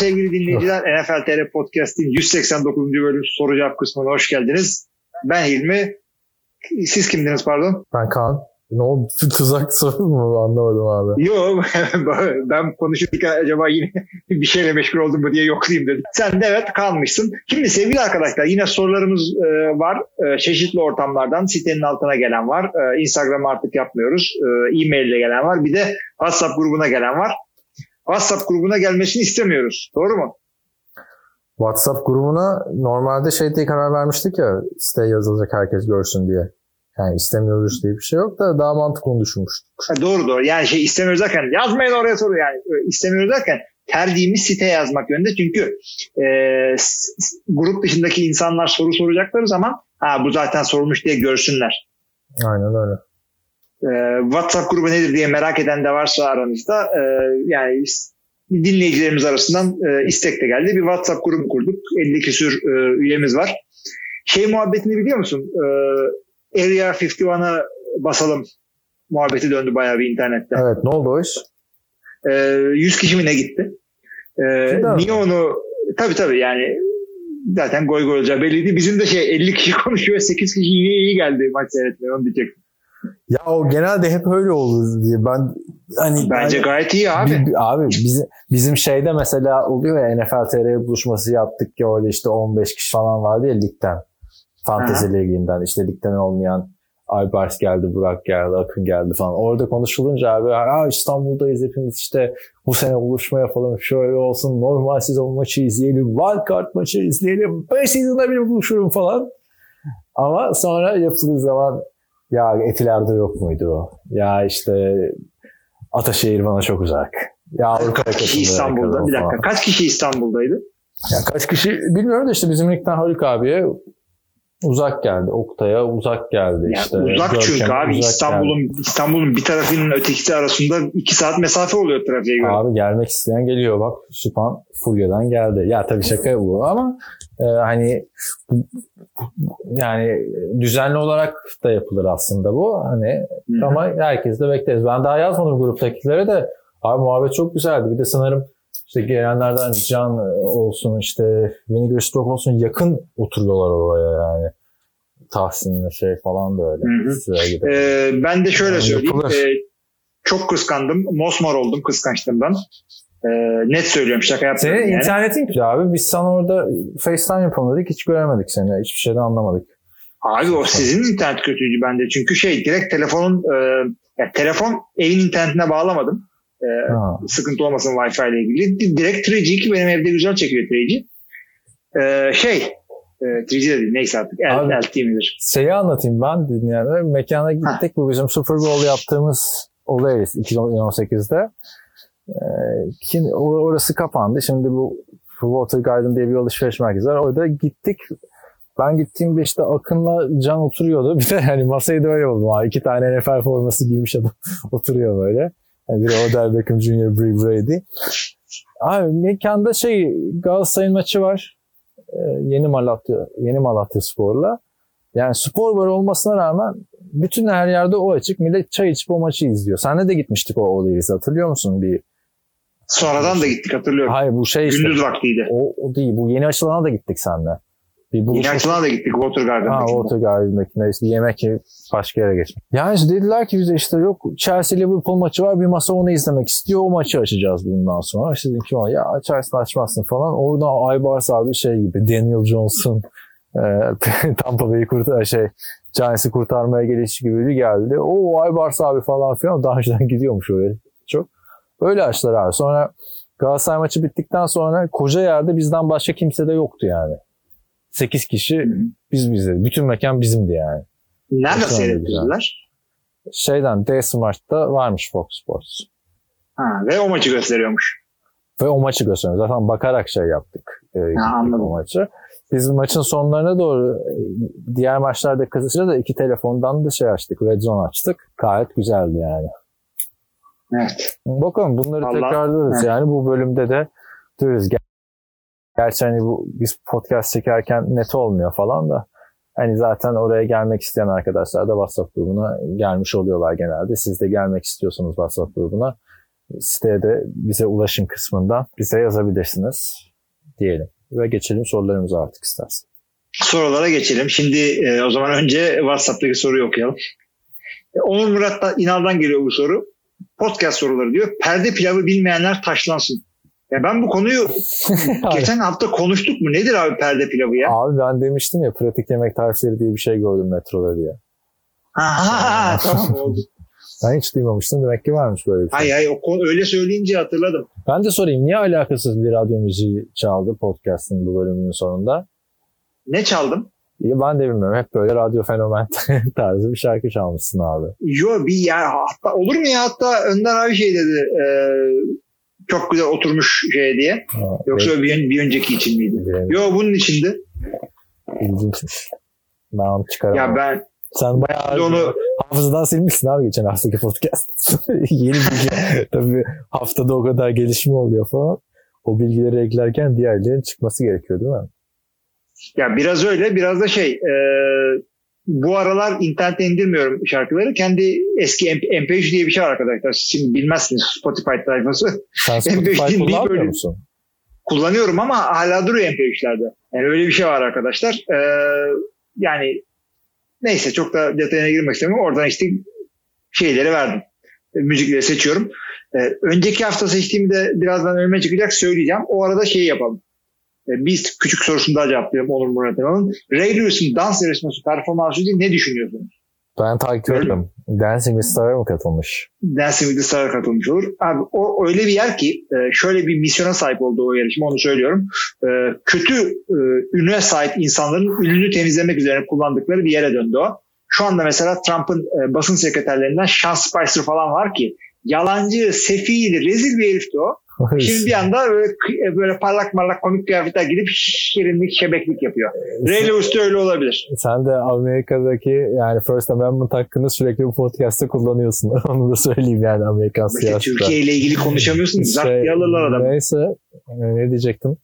sevgili dinleyiciler. NFL TR Podcast'in 189. bölüm soru cevap kısmına hoş geldiniz. Ben Hilmi. Siz kimdiniz pardon? Ben Kaan. Ne oldu? Tuzak soru mu? Anlamadım abi. Yo ben konuşurken acaba yine bir şeyle meşgul oldum mu diye yoklayayım dedim. Sen de evet kalmışsın. Şimdi sevgili arkadaşlar yine sorularımız e, var. E, çeşitli ortamlardan sitenin altına gelen var. E, Instagram artık yapmıyoruz. E, e-mail ile gelen var. Bir de WhatsApp grubuna gelen var. WhatsApp grubuna gelmesini istemiyoruz. Doğru mu? WhatsApp grubuna normalde şey diye karar vermiştik ya siteye yazılacak herkes görsün diye. Yani istemiyoruz diye bir şey yok da daha mantıklı düşünmüştük. Ha, doğru doğru. Yani şey istemiyoruz derken yazmayın oraya soru yani. E, istemiyoruz derken tercihimiz site yazmak yönünde. Çünkü e, grup dışındaki insanlar soru soracakları zaman ha bu zaten sorulmuş diye görsünler. Aynen öyle. E, WhatsApp grubu nedir diye merak eden de varsa aranızda e, yani dinleyicilerimiz arasından e, istek de geldi. Bir WhatsApp grubu kurduk. 50 küsür e, üyemiz var. Şey muhabbetini biliyor musun? E, Area 51'a basalım muhabbeti döndü bayağı bir internette. Evet ne oldu o iş? Ee, 100 kişi mi ne gitti? Ee, Cidden mi? niye onu tabii tabii yani zaten goy goy olacağı belliydi. Bizim de şey 50 kişi konuşuyor 8 kişi yine iyi geldi maç seyretmeye onu diyecektim. Ya o genelde hep öyle olur diye ben hani Bence hani- gayet iyi abi. Bi- bi- abi bizim, bizim şeyde mesela oluyor ya NFL TR buluşması yaptık ya öyle işte 15 kişi falan vardı ya ligden. Fantezi liginden işte ligden olmayan Aybars geldi, Burak geldi, Akın geldi falan. Orada konuşulunca abi Aa, İstanbul'dayız hepimiz işte bu sene buluşma yapalım şöyle olsun normal sezon maçı izleyelim, wildcard maçı izleyelim, ben sezonda bir buluşurum falan. Ama sonra yapıldığı zaman ya Etiler'de yok muydu o? Ya işte Ataşehir bana çok uzak. Ya Avrupa Kaç kişi İstanbul'da? Bir dakika. falan. Kaç kişi İstanbul'daydı? Ya kaç kişi bilmiyorum da işte bizim ligden Haluk abiye uzak geldi. Oktay'a uzak geldi Ya işte. uzak çünkü Görkem'e abi uzak geldi. İstanbul'un İstanbul'un bir tarafının ötekisi arasında 2 saat mesafe oluyor trafiğe göre. Abi gelmek isteyen geliyor bak. Süpan Fulya'dan geldi. Ya tabii şaka bu ama e, hani yani düzenli olarak da yapılır aslında bu. Hani Hı. ama herkes de bekleriz. Ben daha yazmadım gruptakilere de abi muhabbet çok güzeldi. Bir de sanırım işte gelenlerden Can olsun işte Vinegar Stroke olsun yakın oturuyorlar oraya yani. Tahsin'le şey falan da öyle. Hı hı. Ee, ben de şöyle Yani söyleyeyim. yapılır. Ee, çok kıskandım. Mosmor oldum kıskançlığımdan. Ee, net söylüyorum şaka yapmıyorum. Senin yani. internetin kötü abi. Biz sana orada FaceTime yapalım dedik. Hiç göremedik seni. Hiçbir şeyden anlamadık. Abi o sizin internet kötüydü bende. Çünkü şey direkt telefonun e, ya telefon evin internetine bağlamadım. E, Ha. sıkıntı olmasın Wi-Fi ile ilgili. Direkt 3G ki benim evde güzel çekiyor 3G. E, şey e, 3G de değil neyse artık Abi- L, LTE midir? Şeyi anlatayım ben dinleyenlere. Mekana gittik. Bu bizim Super Bowl yaptığımız olayız 2018'de. Ee, or- orası kapandı. Şimdi bu Water Garden diye bir alışveriş merkezi var. Orada gittik. Ben gittiğimde işte Akın'la Can oturuyordu. Bir de hani masayı da öyle buldum. Abi. İki tane NFL forması giymiş adam oturuyor böyle. Yani biri Odell Beckham Jr. Brie Brady. Abi mekanda şey Galatasaray'ın maçı var. Ee, yeni Malatya, yeni Malatya Spor'la. Yani spor var olmasına rağmen bütün her yerde o açık. Millet çay içip o maçı izliyor. Senle de gitmiştik o O'Leary's'e hatırlıyor musun? Bir, Sonradan da gittik hatırlıyorum. hayır bu şey işte. Gündüz vaktiydi. O, o değil. Bu yeni açılana da gittik seninle. Bir Yine buluşma. açılana da gittik Water Ha Garden'daki. Water Garden'dakine işte yemek yiyip başka yere geçmek. Yani işte dediler ki bize işte yok Chelsea Liverpool maçı var bir masa onu izlemek istiyor o maçı açacağız bundan sonra. İşte dedim ki ona ya açarsın açmazsın falan. Oradan Aybars abi şey gibi Daniel Johnson e, Tampa Bay'i kurtar şey Giants'i kurtarmaya gelişi gibi bir geldi. O Aybars abi falan filan daha önceden gidiyormuş oraya. Öyle açtılar abi. Sonra Galatasaray maçı bittikten sonra koca yerde bizden başka kimse de yoktu yani. 8 kişi biz bize. Bütün mekan bizimdi yani. Nerede Çok seyrettirdiler? Şeyden D Smart'ta varmış Fox Sports. Ha, ve o maçı gösteriyormuş. Ve o maçı gösteriyor. Zaten bakarak şey yaptık. E, gittik anladım. o maçı. Biz maçın sonlarına doğru e, diğer maçlarda kızışınca da iki telefondan da şey açtık. Red Zone açtık. Gayet güzeldi yani. Evet. Bakalım bunları Allah- tekrarlarız Evet. yani bu bölümde de duyuruz. Gerçi hani bu biz podcast çekerken net olmuyor falan da hani zaten oraya gelmek isteyen arkadaşlar da WhatsApp grubuna gelmiş oluyorlar genelde. Siz de gelmek istiyorsanız WhatsApp grubuna siteye de bize ulaşın kısmından bize yazabilirsiniz diyelim. Ve geçelim sorularımıza artık istersen. Sorulara geçelim. Şimdi e, o zaman önce WhatsApp'taki soruyu okuyalım. E, Onur Murat da İnal'dan geliyor bu soru. Podcast soruları diyor. Perde pilavı bilmeyenler taşlansın. Ya ben bu konuyu geçen hafta konuştuk mu? Nedir abi perde pilavı ya? Abi ben demiştim ya pratik yemek tarifleri diye bir şey gördüm metroda diye. Ha, ha, ha, tamam oldu. Ben hiç duymamıştım. Demek ki varmış böyle bir şey. Hay hay o konu, öyle söyleyince hatırladım. Ben de sorayım. Niye alakasız bir radyo müziği çaldı podcast'ın bu bölümünün sonunda? Ne çaldım? Ya Ben de bilmiyorum. Hep böyle radyo fenomen tarzı bir şarkı çalmışsın abi. Yo bir ya hatta olur mu ya hatta Önder abi şey dedi e, çok güzel oturmuş şey diye. Ha, Yoksa bir, bir önceki için miydi? Yo bunun içinde. İlginçmiş. Ben onu çıkaramam. Ya ben Sen bayağı onu hafızadan silmişsin abi geçen haftaki podcast. Yeni bilgi. Tabii haftada o kadar gelişme oluyor falan. O bilgileri eklerken diğerlerinin çıkması gerekiyor değil mi? Ya biraz öyle biraz da şey e, bu aralar internette indirmiyorum şarkıları. Kendi eski MP- MP3 diye bir şey var arkadaşlar. Şimdi bilmezsiniz Spotify sayfası. Sen En Spotify kullanmıyor musun? Kullanıyorum ama hala duruyor MP3'lerde. Yani öyle bir şey var arkadaşlar. E, yani neyse çok da detayına girmek istemiyorum. Oradan işte şeyleri verdim. E, müzikleri seçiyorum. E, önceki hafta seçtiğimi de birazdan önüme çıkacak söyleyeceğim. O arada şeyi yapalım. E, biz küçük sorusunu daha cevaplayalım Onur Murat Ünal'ın. Ray Lewis'in dans yarışması performansı için ne düşünüyorsunuz? Ben takip ettim. Dancing with Star'a mı katılmış? Dancing with the Star'a katılmış olur. Abi o öyle bir yer ki e, şöyle bir misyona sahip olduğu o yarışma onu söylüyorum. E, kötü e, üne sahip insanların ününü temizlemek üzerine kullandıkları bir yere döndü o. Şu anda mesela Trump'ın basın sekreterlerinden Sean Spicer falan var ki yalancı, sefil, rezil bir herifti o. Şimdi bir anda böyle, e, böyle parlak parlak komik kıyafetler gidip şirinlik, şebeklik yapıyor. Ray Lewis de öyle olabilir. Sen de Amerika'daki yani First Amendment hakkını sürekli bu podcast'te kullanıyorsun. Onu da söyleyeyim yani Amerikan Mesela siyasette. Türkiye ile ilgili konuşamıyorsun. Zart Şey, alırlar adamı. Neyse ne diyecektim.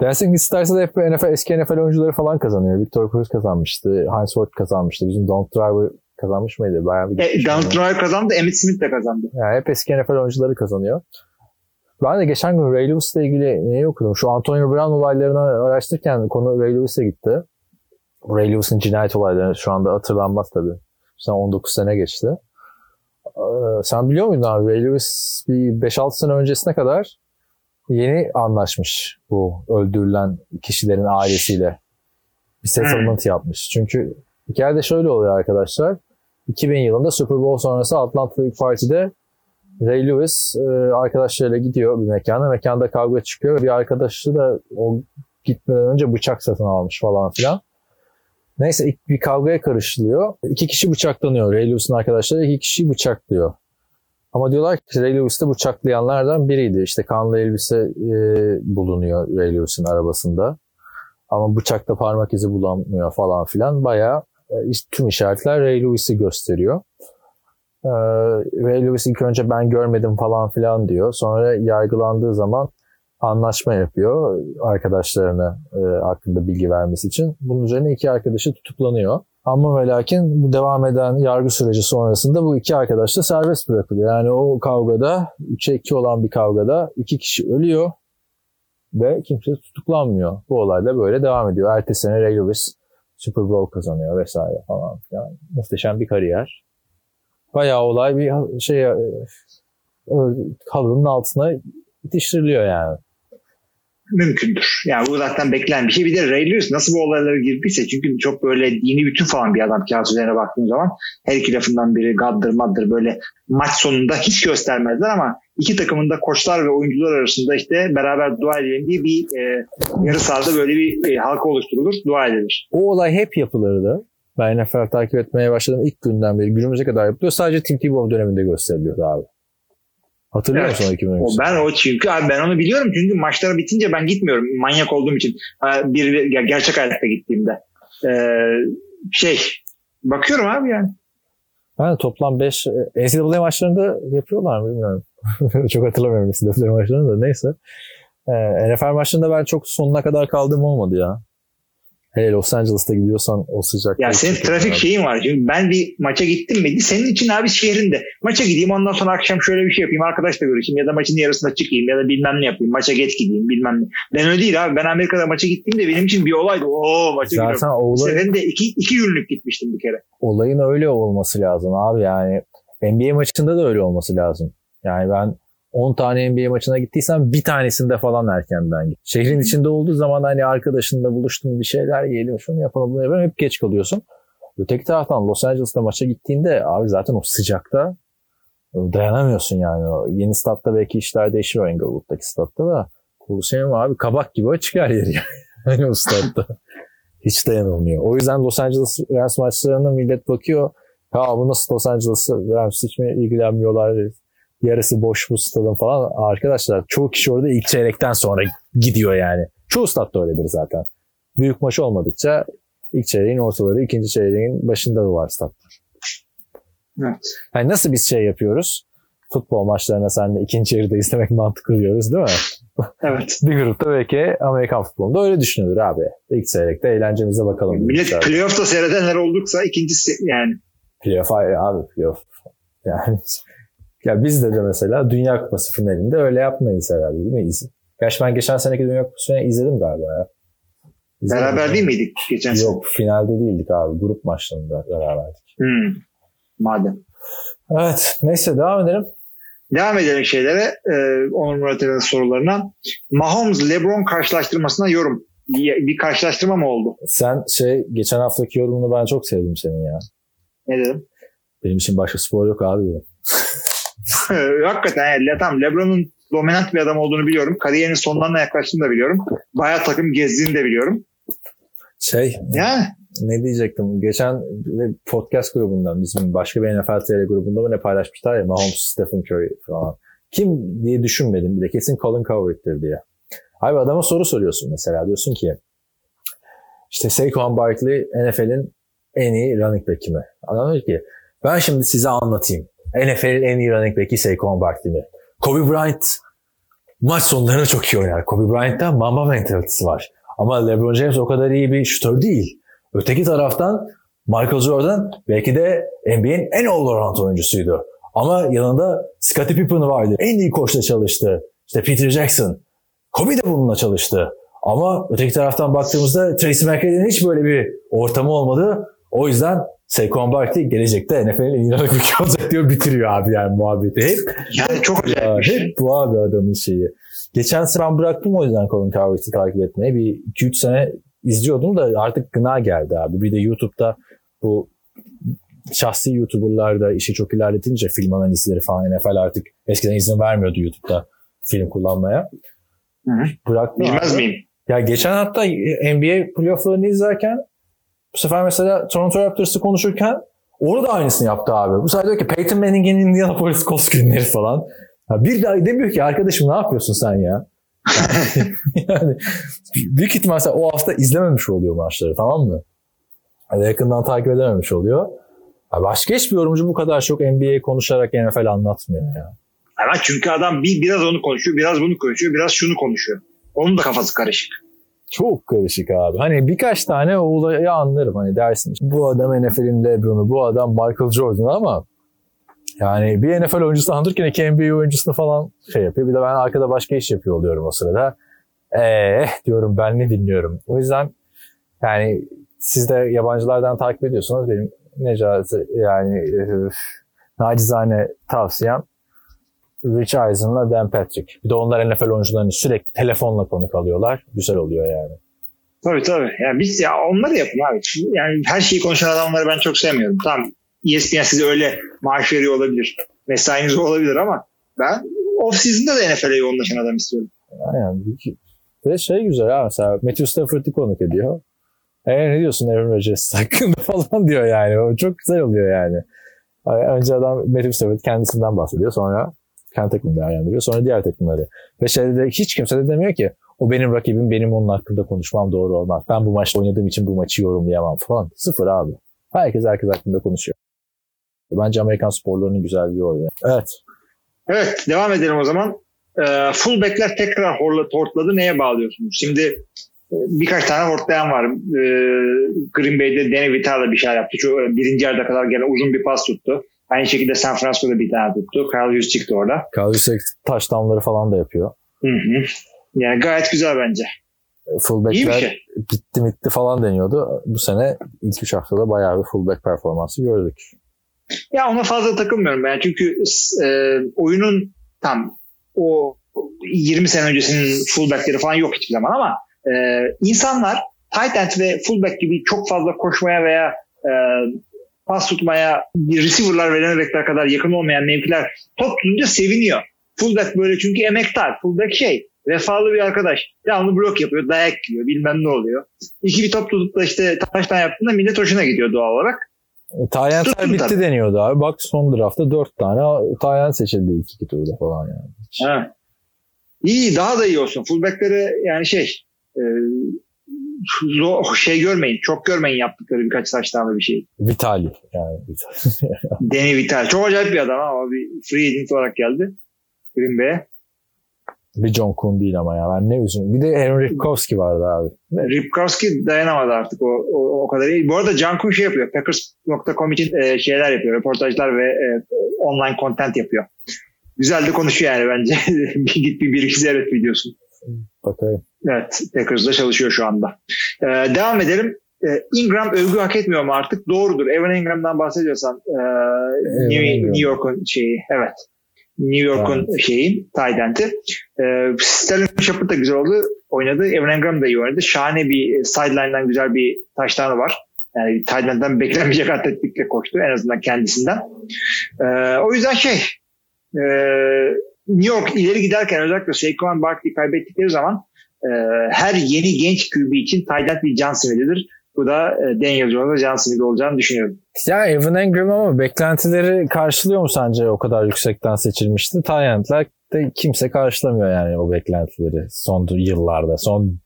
With Stars'da da hep NFL, eski NFL oyuncuları falan kazanıyor. Victor Cruz kazanmıştı. Heinz Ward kazanmıştı. Bizim Donald Driver kazanmış mıydı? Bayağı bir E, yani. Driver kazandı, Emmitt Smith de kazandı. Yani hep eski NFL oyuncuları kazanıyor. Ben de geçen gün Ray Lewis'le ilgili neyi okudum? Şu Antonio Brown olaylarını araştırırken konu Ray Lewis'e gitti. Ray Lewis'in cinayet olayları şu anda hatırlanmaz tabii. Sen 19 sene geçti. Ee, sen biliyor muydun abi Ray Lewis bir 5-6 sene öncesine kadar yeni anlaşmış bu öldürülen kişilerin ailesiyle. Bir settlement yapmış. Çünkü hikayede şöyle oluyor arkadaşlar. 2000 yılında Super Bowl sonrası Atlanta Büyük Parti'de Ray Lewis e, arkadaşlarıyla gidiyor bir mekana. Mekanda kavga çıkıyor. Bir arkadaşı da o gitmeden önce bıçak satın almış falan filan. Neyse bir kavgaya karışılıyor. İki kişi bıçaklanıyor. Ray Lewis'in arkadaşları iki kişiyi bıçaklıyor. Ama diyorlar ki Ray Lewis de bıçaklayanlardan biriydi. İşte kanlı elbise e, bulunuyor Ray Lewis'in arabasında. Ama bıçakta parmak izi bulamıyor falan filan. Bayağı e, tüm işaretler Ray Lewis'i gösteriyor. Ee, Ray Lewis ilk önce ben görmedim falan filan diyor. Sonra yargılandığı zaman anlaşma yapıyor arkadaşlarına e, hakkında bilgi vermesi için. Bunun üzerine iki arkadaşı tutuklanıyor. Ama ve lakin bu devam eden yargı süreci sonrasında bu iki arkadaş da serbest bırakılıyor. Yani o kavgada 3'e 2 olan bir kavgada iki kişi ölüyor ve kimse tutuklanmıyor. Bu olay da böyle devam ediyor. Ertesi sene Ray Lewis Super Bowl kazanıyor vesaire falan. Yani muhteşem bir kariyer. Bayağı olay bir şey e, halının altına itiştiriliyor yani. Mümkündür. Yani bu zaten beklenen bir şey. Bir de Ray Lewis nasıl bu olaylara girdiyse çünkü çok böyle dini bütün falan bir adam kağıt üzerine baktığın zaman her iki lafından biri gaddır maddır böyle maç sonunda hiç göstermezler ama iki takımın da koçlar ve oyuncular arasında işte beraber dua edelim diye bir e, yarı sahada böyle bir e, halka oluşturulur. Dua edilir. O olay hep yapılırdı. Ben NFL takip etmeye başladığım ilk günden beri günümüze kadar yapılıyor. Sadece Tim Tebow döneminde gösteriliyordu abi. Hatırlıyor Evet. musun o 2013? O ben o çünkü abi ben onu biliyorum çünkü maçlar bitince ben gitmiyorum manyak olduğum için bir gerçek hayatta gittiğimde Ee, şey bakıyorum abi yani de toplam 5 NCAA maçlarında yapıyorlar mı bilmiyorum. Çok hatırlamıyorum NCAA maçlarını da neyse. Ee, NFL maçında ben çok sonuna kadar kaldığım olmadı ya. Hele Los Angeles'ta gidiyorsan o sıcakta. Ya senin trafik şeyin var. Şimdi ben bir maça gittim mi? Senin için abi şehrinde. Maça gideyim ondan sonra akşam şöyle bir şey yapayım. Arkadaşla görüşeyim ya da maçın yarısında çıkayım ya da bilmem ne yapayım. Maça geç gideyim bilmem ne. Ben öyle değil abi. Ben Amerika'da maça gittiğimde benim için bir olaydı. Oo maça Zaten gidiyorum. olay, Seferinde iki, iki günlük gitmiştim bir kere. olayın öyle olması lazım abi yani. NBA maçında da öyle olması lazım. Yani ben 10 tane NBA maçına gittiysem bir tanesinde falan erkenden git. Şehrin içinde olduğu zaman hani arkadaşınla buluştun bir şeyler yiyelim şunu yapalım bunu yapalım hep geç kalıyorsun. Öteki taraftan Los Angeles'ta maça gittiğinde abi zaten o sıcakta dayanamıyorsun yani. O yeni statta belki işler değişir o Inglewood'daki statta da. Coliseum abi kabak gibi açık her yeri yani. hani o statta. Hiç dayanılmıyor. O yüzden Los Angeles Rams maçlarına millet bakıyor. Ha bu nasıl Los Angeles Rams hiç mi ilgilenmiyorlar? Yarısı boş bu stadın falan. Arkadaşlar çoğu kişi orada ilk çeyrekten sonra gidiyor yani. Çoğu statta öyledir zaten. Büyük maç olmadıkça ilk çeyreğin ortaları, ikinci çeyreğin başında da var statlar. Evet. Yani nasıl biz şey yapıyoruz? Futbol maçlarına senle ikinci yarıda izlemek mantıklı diyoruz değil mi? Evet. Bir grupta belki Amerikan futbolunda öyle düşünülür abi. İlk çeyrekte eğlencemize bakalım. Millet playoff'ta seyredenler olduksa ikincisi yani. Playoff abi playoff. Yani ya biz de mesela Dünya Kupası finalinde öyle yapmayız herhalde değil mi? İz- Gerçi ben geçen seneki Dünya Kupası finalini izledim galiba ya. İzledim Beraber mi? değil miydik geçen sene? Yok finalde değildik abi. Grup maçlarında beraberdik. Hmm. Madem. Evet neyse devam edelim. Devam edelim şeylere. E, Onur Murat Eren'in sorularına. Mahomes-LeBron karşılaştırmasına yorum. Bir bir karşılaştırma mı oldu? Sen şey geçen haftaki yorumunu ben çok sevdim senin ya. Ne dedim? Benim için başka spor yok abi. dedim. Hakikaten yani, Le- LeBron'un dominant bir adam olduğunu biliyorum. Kariyerinin sonlarına yaklaştığını da biliyorum. Bayağı takım gezdiğini de biliyorum. Şey Yani ne diyecektim? Geçen podcast grubundan bizim başka bir NFL TR grubunda mı ne paylaşmışlar ya Mahomes, Stephen Curry falan. Kim diye düşünmedim. Bir de kesin Colin Cowherd'tir diye. Abi adama soru soruyorsun mesela. Diyorsun ki işte Saquon Barkley NFL'in en iyi running back'i mi? Adam diyor ki ben şimdi size anlatayım. NFL'in en iyi running back'i Saquon Barkley? Kobe Bryant maç sonlarını çok iyi oynar. Kobe Bryant'ta mamba mentalitesi var. Ama LeBron James o kadar iyi bir şutör değil. Öteki taraftan Michael Jordan belki de NBA'in en all-around oyuncusuydu. Ama yanında Scottie Pippen vardı. En iyi koçla çalıştı. İşte Peter Jackson. Kobe de bununla çalıştı. Ama öteki taraftan baktığımızda Tracy McGrady'nin hiç böyle bir ortamı olmadı. O yüzden Saquon Barkley gelecekte NFL'in en iyi running olacak diyor bitiriyor abi yani muhabbeti. Hep yani çok acayip şey. hep bu abi adamın şeyi. Geçen ben bıraktım o yüzden Colin Cowherd'i takip etmeyi. Bir 2-3 sene izliyordum da artık gına geldi abi. Bir de YouTube'da bu şahsi YouTuber'lar da işi çok ilerletince film analizleri falan NFL artık eskiden izin vermiyordu YouTube'da film kullanmaya. Hı hı. Bıraktım Bilmez abi. miyim? Ya geçen hatta NBA playofflarını izlerken bu sefer mesela Toronto Raptors'ı konuşurken orada da aynısını yaptı abi. Bu sefer diyor ki Peyton Manning'in Indianapolis Colts günleri falan. Ya bir daha demiyor ki arkadaşım ne yapıyorsun sen ya? yani büyük ihtimal o hafta izlememiş oluyor maçları tamam mı? Yani yakından takip edememiş oluyor. Ya başka hiçbir yorumcu bu kadar çok NBA konuşarak NFL anlatmıyor ya. Ama çünkü adam bir, biraz onu konuşuyor, biraz bunu konuşuyor, biraz şunu konuşuyor. Onun da kafası karışık. Çok karışık abi. Hani birkaç tane o olayı anlarım. Hani dersin bu adam NFL'in Lebron'u, bu adam Michael Jordan ama yani bir NFL oyuncusunu anlatırken iki NBA oyuncusunu falan şey yapıyor. Bir de ben arkada başka iş yapıyor oluyorum o sırada. Eee diyorum ben ne dinliyorum. O yüzden yani siz de yabancılardan takip ediyorsunuz. Benim Necati yani e, nacizane tavsiyem Rich Eisen'la Dan Patrick. Bir de onlar NFL oyuncularını sürekli telefonla konuk alıyorlar. Güzel oluyor yani. Tabii tabii. Yani biz ya onları yapın abi. Yani her şeyi konuşan adamları ben çok sevmiyorum. Tamam ESPN size öyle maaş veriyor olabilir. Mesainiz olabilir ama ben off season'da da NFL'e yoğunlaşan adam istiyorum. Aynen. Ve şey güzel ha mesela Matthew Stafford'ı konuk ediyor. E ne diyorsun Aaron Rodgers hakkında falan diyor yani. O çok güzel oluyor yani. Önce adam Matthew Stafford kendisinden bahsediyor. Sonra kendi takımını değerlendiriyor. Sonra diğer takımları. Ve şeyde de hiç kimse de demiyor ki o benim rakibim benim onun hakkında konuşmam doğru olmaz. Ben bu maçta oynadığım için bu maçı yorumlayamam falan. Sıfır abi. Herkes herkes hakkında konuşuyor. Bence Amerikan sporlarının güzelliği orada. Evet. Evet devam edelim o zaman. e, fullbackler tekrar horla, hortladı. Neye bağlıyorsunuz? Şimdi e, birkaç tane hortlayan var. E, Green Bay'de Danny Vitale bir şey yaptı. Şu, e, birinci yarıda kadar gene uzun bir pas tuttu. Aynı şekilde San Francisco'da bir tane tuttu. Hughes çıktı orada. Kyle Hughes touchdownları falan da yapıyor. Hı hı. Yani gayet güzel bence. Fullbackler şey. bitti bitti falan deniyordu. Bu sene ilk üç haftada bayağı bir fullback performansı gördük. Ya ona fazla takılmıyorum ben. Çünkü e, oyunun tam o 20 sene öncesinin fullbackleri falan yok hiçbir zaman ama e, insanlar tight end ve fullback gibi çok fazla koşmaya veya e, pas tutmaya bir receiver'lar ve back'ler kadar yakın olmayan mevkiler top tutunca seviniyor. Fullback böyle çünkü emektar. Fullback şey vefalı bir arkadaş. Devamlı blok yapıyor, dayak yiyor, bilmem ne oluyor. İki bir top tutup da işte taştan yaptığında millet hoşuna gidiyor doğal olarak. E, Tutun bitti tabii. deniyordu abi. Bak son draftta dört tane Tayyent seçildi ilk iki turda falan yani. Ha. İyi daha da iyi olsun. Fullback'lere yani şey e, zor, şey görmeyin. Çok görmeyin yaptıkları birkaç saçlarla bir şey. Vitali yani. Vitali. Danny Vital. Çok acayip bir adam ama bir free agent olarak geldi. Green Bay'e. bir John Kuhn değil ama ya. Ben ne üzüldüm. Bir de Henry Ripkowski vardı abi. Ripkowski dayanamadı artık o, o, o kadar iyi. Bu arada Can Kuhn şey yapıyor. Packers.com için e, şeyler yapıyor. Röportajlar ve e, online content yapıyor. Güzel de konuşuyor yani bence. bir git bir bir iki seyret videosun. Bakayım. Evet, Packers'da çalışıyor şu anda. Ee, devam edelim. Ee, Ingram övgü hak etmiyor mu artık? Doğrudur. Evan Ingram'dan bahsediyorsan e, New, Ingram. New York'un şeyi. Evet. New York'un şeyi, tight end'i. Ee, Sterling Shepard da güzel oldu. Oynadı. Evan Ingram da iyi oynadı. Şahane bir sideline'dan güzel bir taştanı var. Yani end'den beklenmeyecek atletikle koştu. En azından kendisinden. Ee, o yüzden şey e, New York ileri giderken özellikle Saquon Barkley kaybettikleri zaman e, her yeni genç QB için Tayland bir can simididir. Bu da e, Daniel Jones'a can simidi olacağını düşünüyorum. Ya Evan Engram ama beklentileri karşılıyor mu sence o kadar yüksekten seçilmişti? Tayyentler de kimse karşılamıyor yani o beklentileri son yıllarda. Son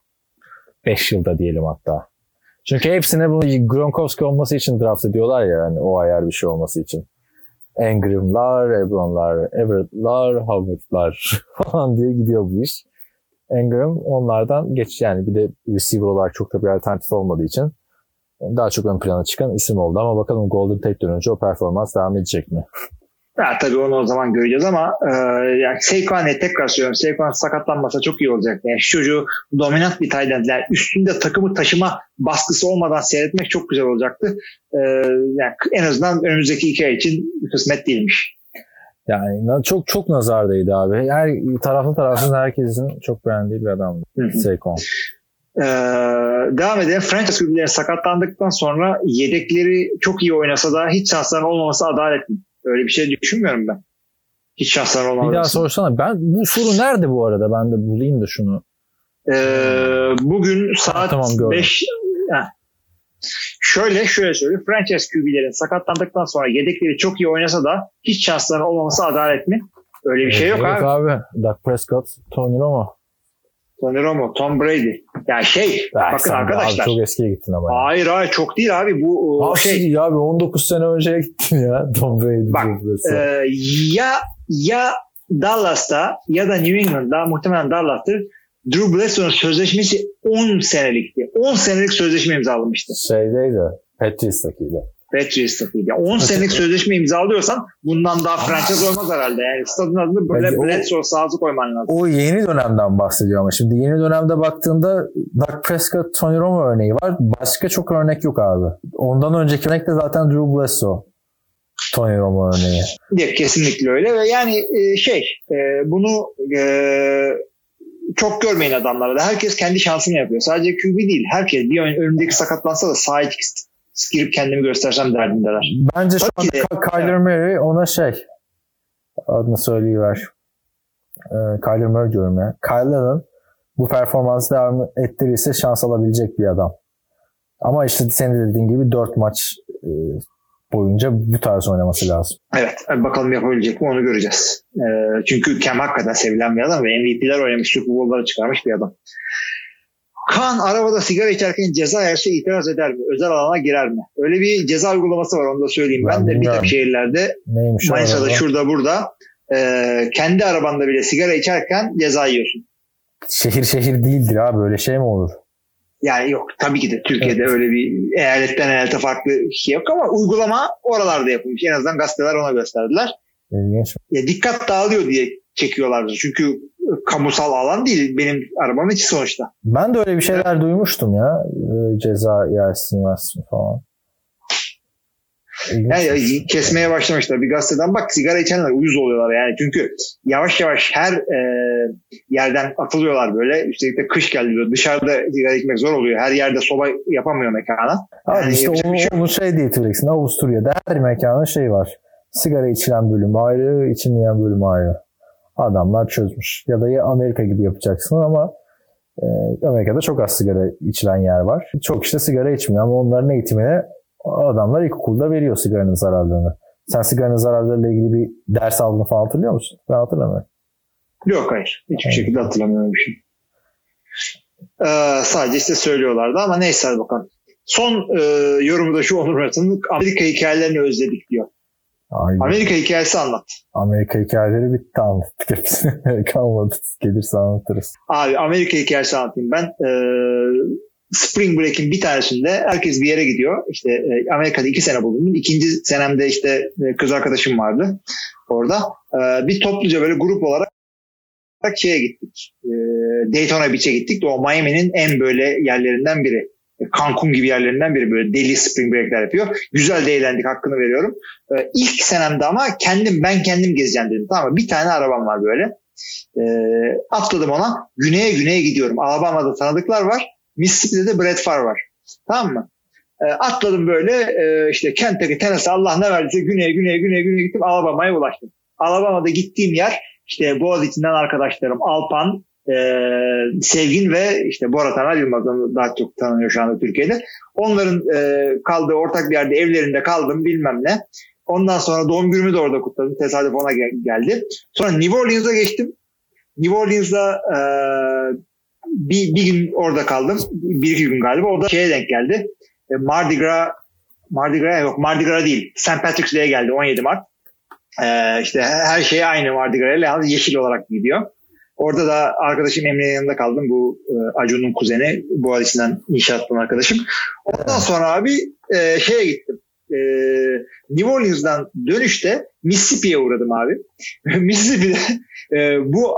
5 yılda diyelim hatta. Çünkü hepsine bunu Gronkowski olması için draft ediyorlar ya yani o ayar bir şey olması için. Engram'lar, Ebron'lar, Everett'lar, Howard'lar falan diye gidiyor bu iş. Engram onlardan geç yani bir de receiver olarak çok da bir alternatif olmadığı için daha çok ön plana çıkan isim oldu ama bakalım Golden Tate dönünce o performans devam edecek mi? Ya, tabii onu o zaman göreceğiz ama e, yani Saquon'e tekrar söylüyorum. Saquon sakatlanmasa çok iyi olacak. Yani şu çocuğu dominant bir end, yani üstünde takımı taşıma baskısı olmadan seyretmek çok güzel olacaktı. E, yani en azından önümüzdeki iki ay için kısmet değilmiş. Yani çok çok nazardaydı abi. Her taraflı tarafsız herkesin çok beğendiği bir adamdı. Saquon. Ee, devam edelim. Franchise QB'leri sakatlandıktan sonra yedekleri çok iyi oynasa da hiç şansların olmaması adalet mi? Öyle bir şey düşünmüyorum ben. Hiç şansların Bir daha olmaması. sorsana. Ben bu soru nerede bu arada? Ben de bulayım da şunu. Ee, bugün saat tamam, gördüm. 5 Heh. Şöyle şöyle söyleyeyim. Franchise QB'lerin sakatlandıktan sonra yedekleri çok iyi oynasa da hiç şansların olmaması adalet mi? Öyle bir şey yok abi. abi. Dak Prescott, Tony Romo. Tony Romo, Tom Brady. Yani şey Ya bakın arkadaşlar. Abi çok eskiye gittin ama. Hayır hayır çok değil abi. Bu Abi şey şey abi 19 sene önceye gittin ya. Tom Brady. Bak. Ee, ya ya Dallas'ta ya da New England'da muhtemelen Dallas'tır. Drew Bledsoe'nun sözleşmesi 10 senelikti. 10 senelik sözleşme imzalamıştı. Şeydeydi. Patriots'takiydi. Patriots'takiydi. 10 senelik sözleşme imzalıyorsan bundan daha franchise olmaz herhalde. Yani stadın adını böyle Bledsoe sahası koyman lazım. O yeni dönemden bahsediyor ama şimdi yeni dönemde baktığında Dak Prescott, Tony Romo örneği var. Başka çok örnek yok abi. Ondan önceki örnek de zaten Drew Bledsoe. Tony Romo örneği. Diye, kesinlikle öyle ve yani e, şey e, bunu e, çok görmeyin adamlara da. Herkes kendi şansını yapıyor. Sadece QB değil. Herkes bir ön- önündeki sakatlansa da sahaya girip kendimi göstersem derdindeler. Bence şu Tabii. Ky- Kyler Murray ona şey adını söyleyiver. Ee, Kyler Murray diyorum ya. Kyler'ın bu performansı devam ettirirse şans alabilecek bir adam. Ama işte senin de dediğin gibi 4 maç e, boyunca bu tarz oynaması lazım. Evet. Bakalım yapabilecek mi onu göreceğiz. E, çünkü Cam hakikaten sevilen bir adam ve MVP'ler oynamış, Super Bowl'ları çıkarmış bir adam. Kaan arabada sigara içerken ceza yerse itiraz eder mi? Özel alana girer mi? Öyle bir ceza uygulaması var onu da söyleyeyim. Ben, Ben de bir takım şehirlerde Neymiş Manisa'da şurada burada e, kendi arabanda bile sigara içerken ceza yiyorsun. Şehir şehir değildir abi böyle şey mi olur? Yani yok tabii ki de Türkiye'de evet. öyle bir eyaletten eyalete farklı şey yok ama uygulama oralarda yapılmış. En azından gazeteler ona gösterdiler. İlginç. Ya dikkat dağılıyor diye çekiyorlardı. Çünkü kamusal alan değil benim arabam içi sonuçta. Ben de öyle bir şeyler evet. duymuştum ya. Ceza yersin yersin falan. Yani kesmeye başlamışlar. Bir gazeteden bak sigara içenler uyuz oluyorlar yani. Çünkü yavaş yavaş her e, yerden atılıyorlar böyle. Üstelik de kış geldi diyor. Dışarıda sigara içmek zor oluyor. Her yerde soba yapamıyor mekana. Abi yani işte onu, şey, onu şey diye Türksin. Avusturya'da her mekana şey var. Sigara içilen bölüm ayrı, içilmeyen bölüm ayrı. Adamlar çözmüş. Ya da ya Amerika gibi yapacaksın ama e, Amerika'da çok az sigara içilen yer var. Çok işte sigara içmiyor ama onların eğitimine adamlar ilkokulda veriyor sigaranın zararlarını. Sen sigaranın zararlarıyla ilgili bir ders aldığını falan hatırlıyor musun? Ben hatırlamıyorum. Yok hayır. Hiçbir evet. şekilde hatırlamıyorum bir şey. Ee, sadece işte söylüyorlardı ama neyse bakalım. Son e, yorumu da şu Onur Murat'ın Amerika hikayelerini özledik diyor. Aynen. Amerika hikayesi anlat. Amerika hikayeleri bitti anlattık hepsini. Kalmadı. Gelirse anlatırız. Abi Amerika hikayesi anlatayım. Ben e, Spring Break'in bir tanesinde herkes bir yere gidiyor. İşte e, Amerika'da iki sene bulundum. İkinci senemde işte e, kız arkadaşım vardı orada. E, bir topluca böyle grup olarak şeye gittik. Daytona Beach'e gittik. O Miami'nin en böyle yerlerinden biri. Cancun gibi yerlerinden biri böyle deli spring breakler yapıyor. Güzel de eğlendik hakkını veriyorum. Ee, ilk senemde ama kendim ben kendim gezeceğim dedim. Tamam mı? Bir tane arabam var böyle. Ee, atladım ona. Güneye güneye gidiyorum. Alabama'da tanıdıklar var. Mississippi'de de Brett Favre var. Tamam mı? E, atladım böyle e, işte Kentucky, Tennessee Allah ne verdiyse güneye güneye güneye güneye gittim Alabama'ya ulaştım. Alabama'da gittiğim yer işte Boğaziçi'nden arkadaşlarım Alpan, e, Sevgin ve işte Bora Taner Yılmaz daha çok tanınıyor şu anda Türkiye'de. Onların e, kaldığı ortak bir yerde evlerinde kaldım bilmem ne. Ondan sonra doğum günümü de orada kutladım. Tesadüf ona gel- geldi. Sonra New Orleans'a geçtim. New Orleans'da e, bir, bir gün orada kaldım. Bir iki gün galiba. O da şeye denk geldi. E, Mardi Gras Mardi Gras yok Mardi Gras değil. St. Patrick's Day'e geldi 17 Mart. Ee, işte her şey aynı Mardi Gras'la yalnız yeşil olarak gidiyor. Orada da arkadaşım Emre'nin yanında kaldım. Bu e, Acun'un kuzeni. Bu hadisinden inşaattan arkadaşım. Ondan sonra abi e, şeye gittim. E, New Orleans'dan dönüşte Mississippi'ye uğradım abi. Mississippi'de e, bu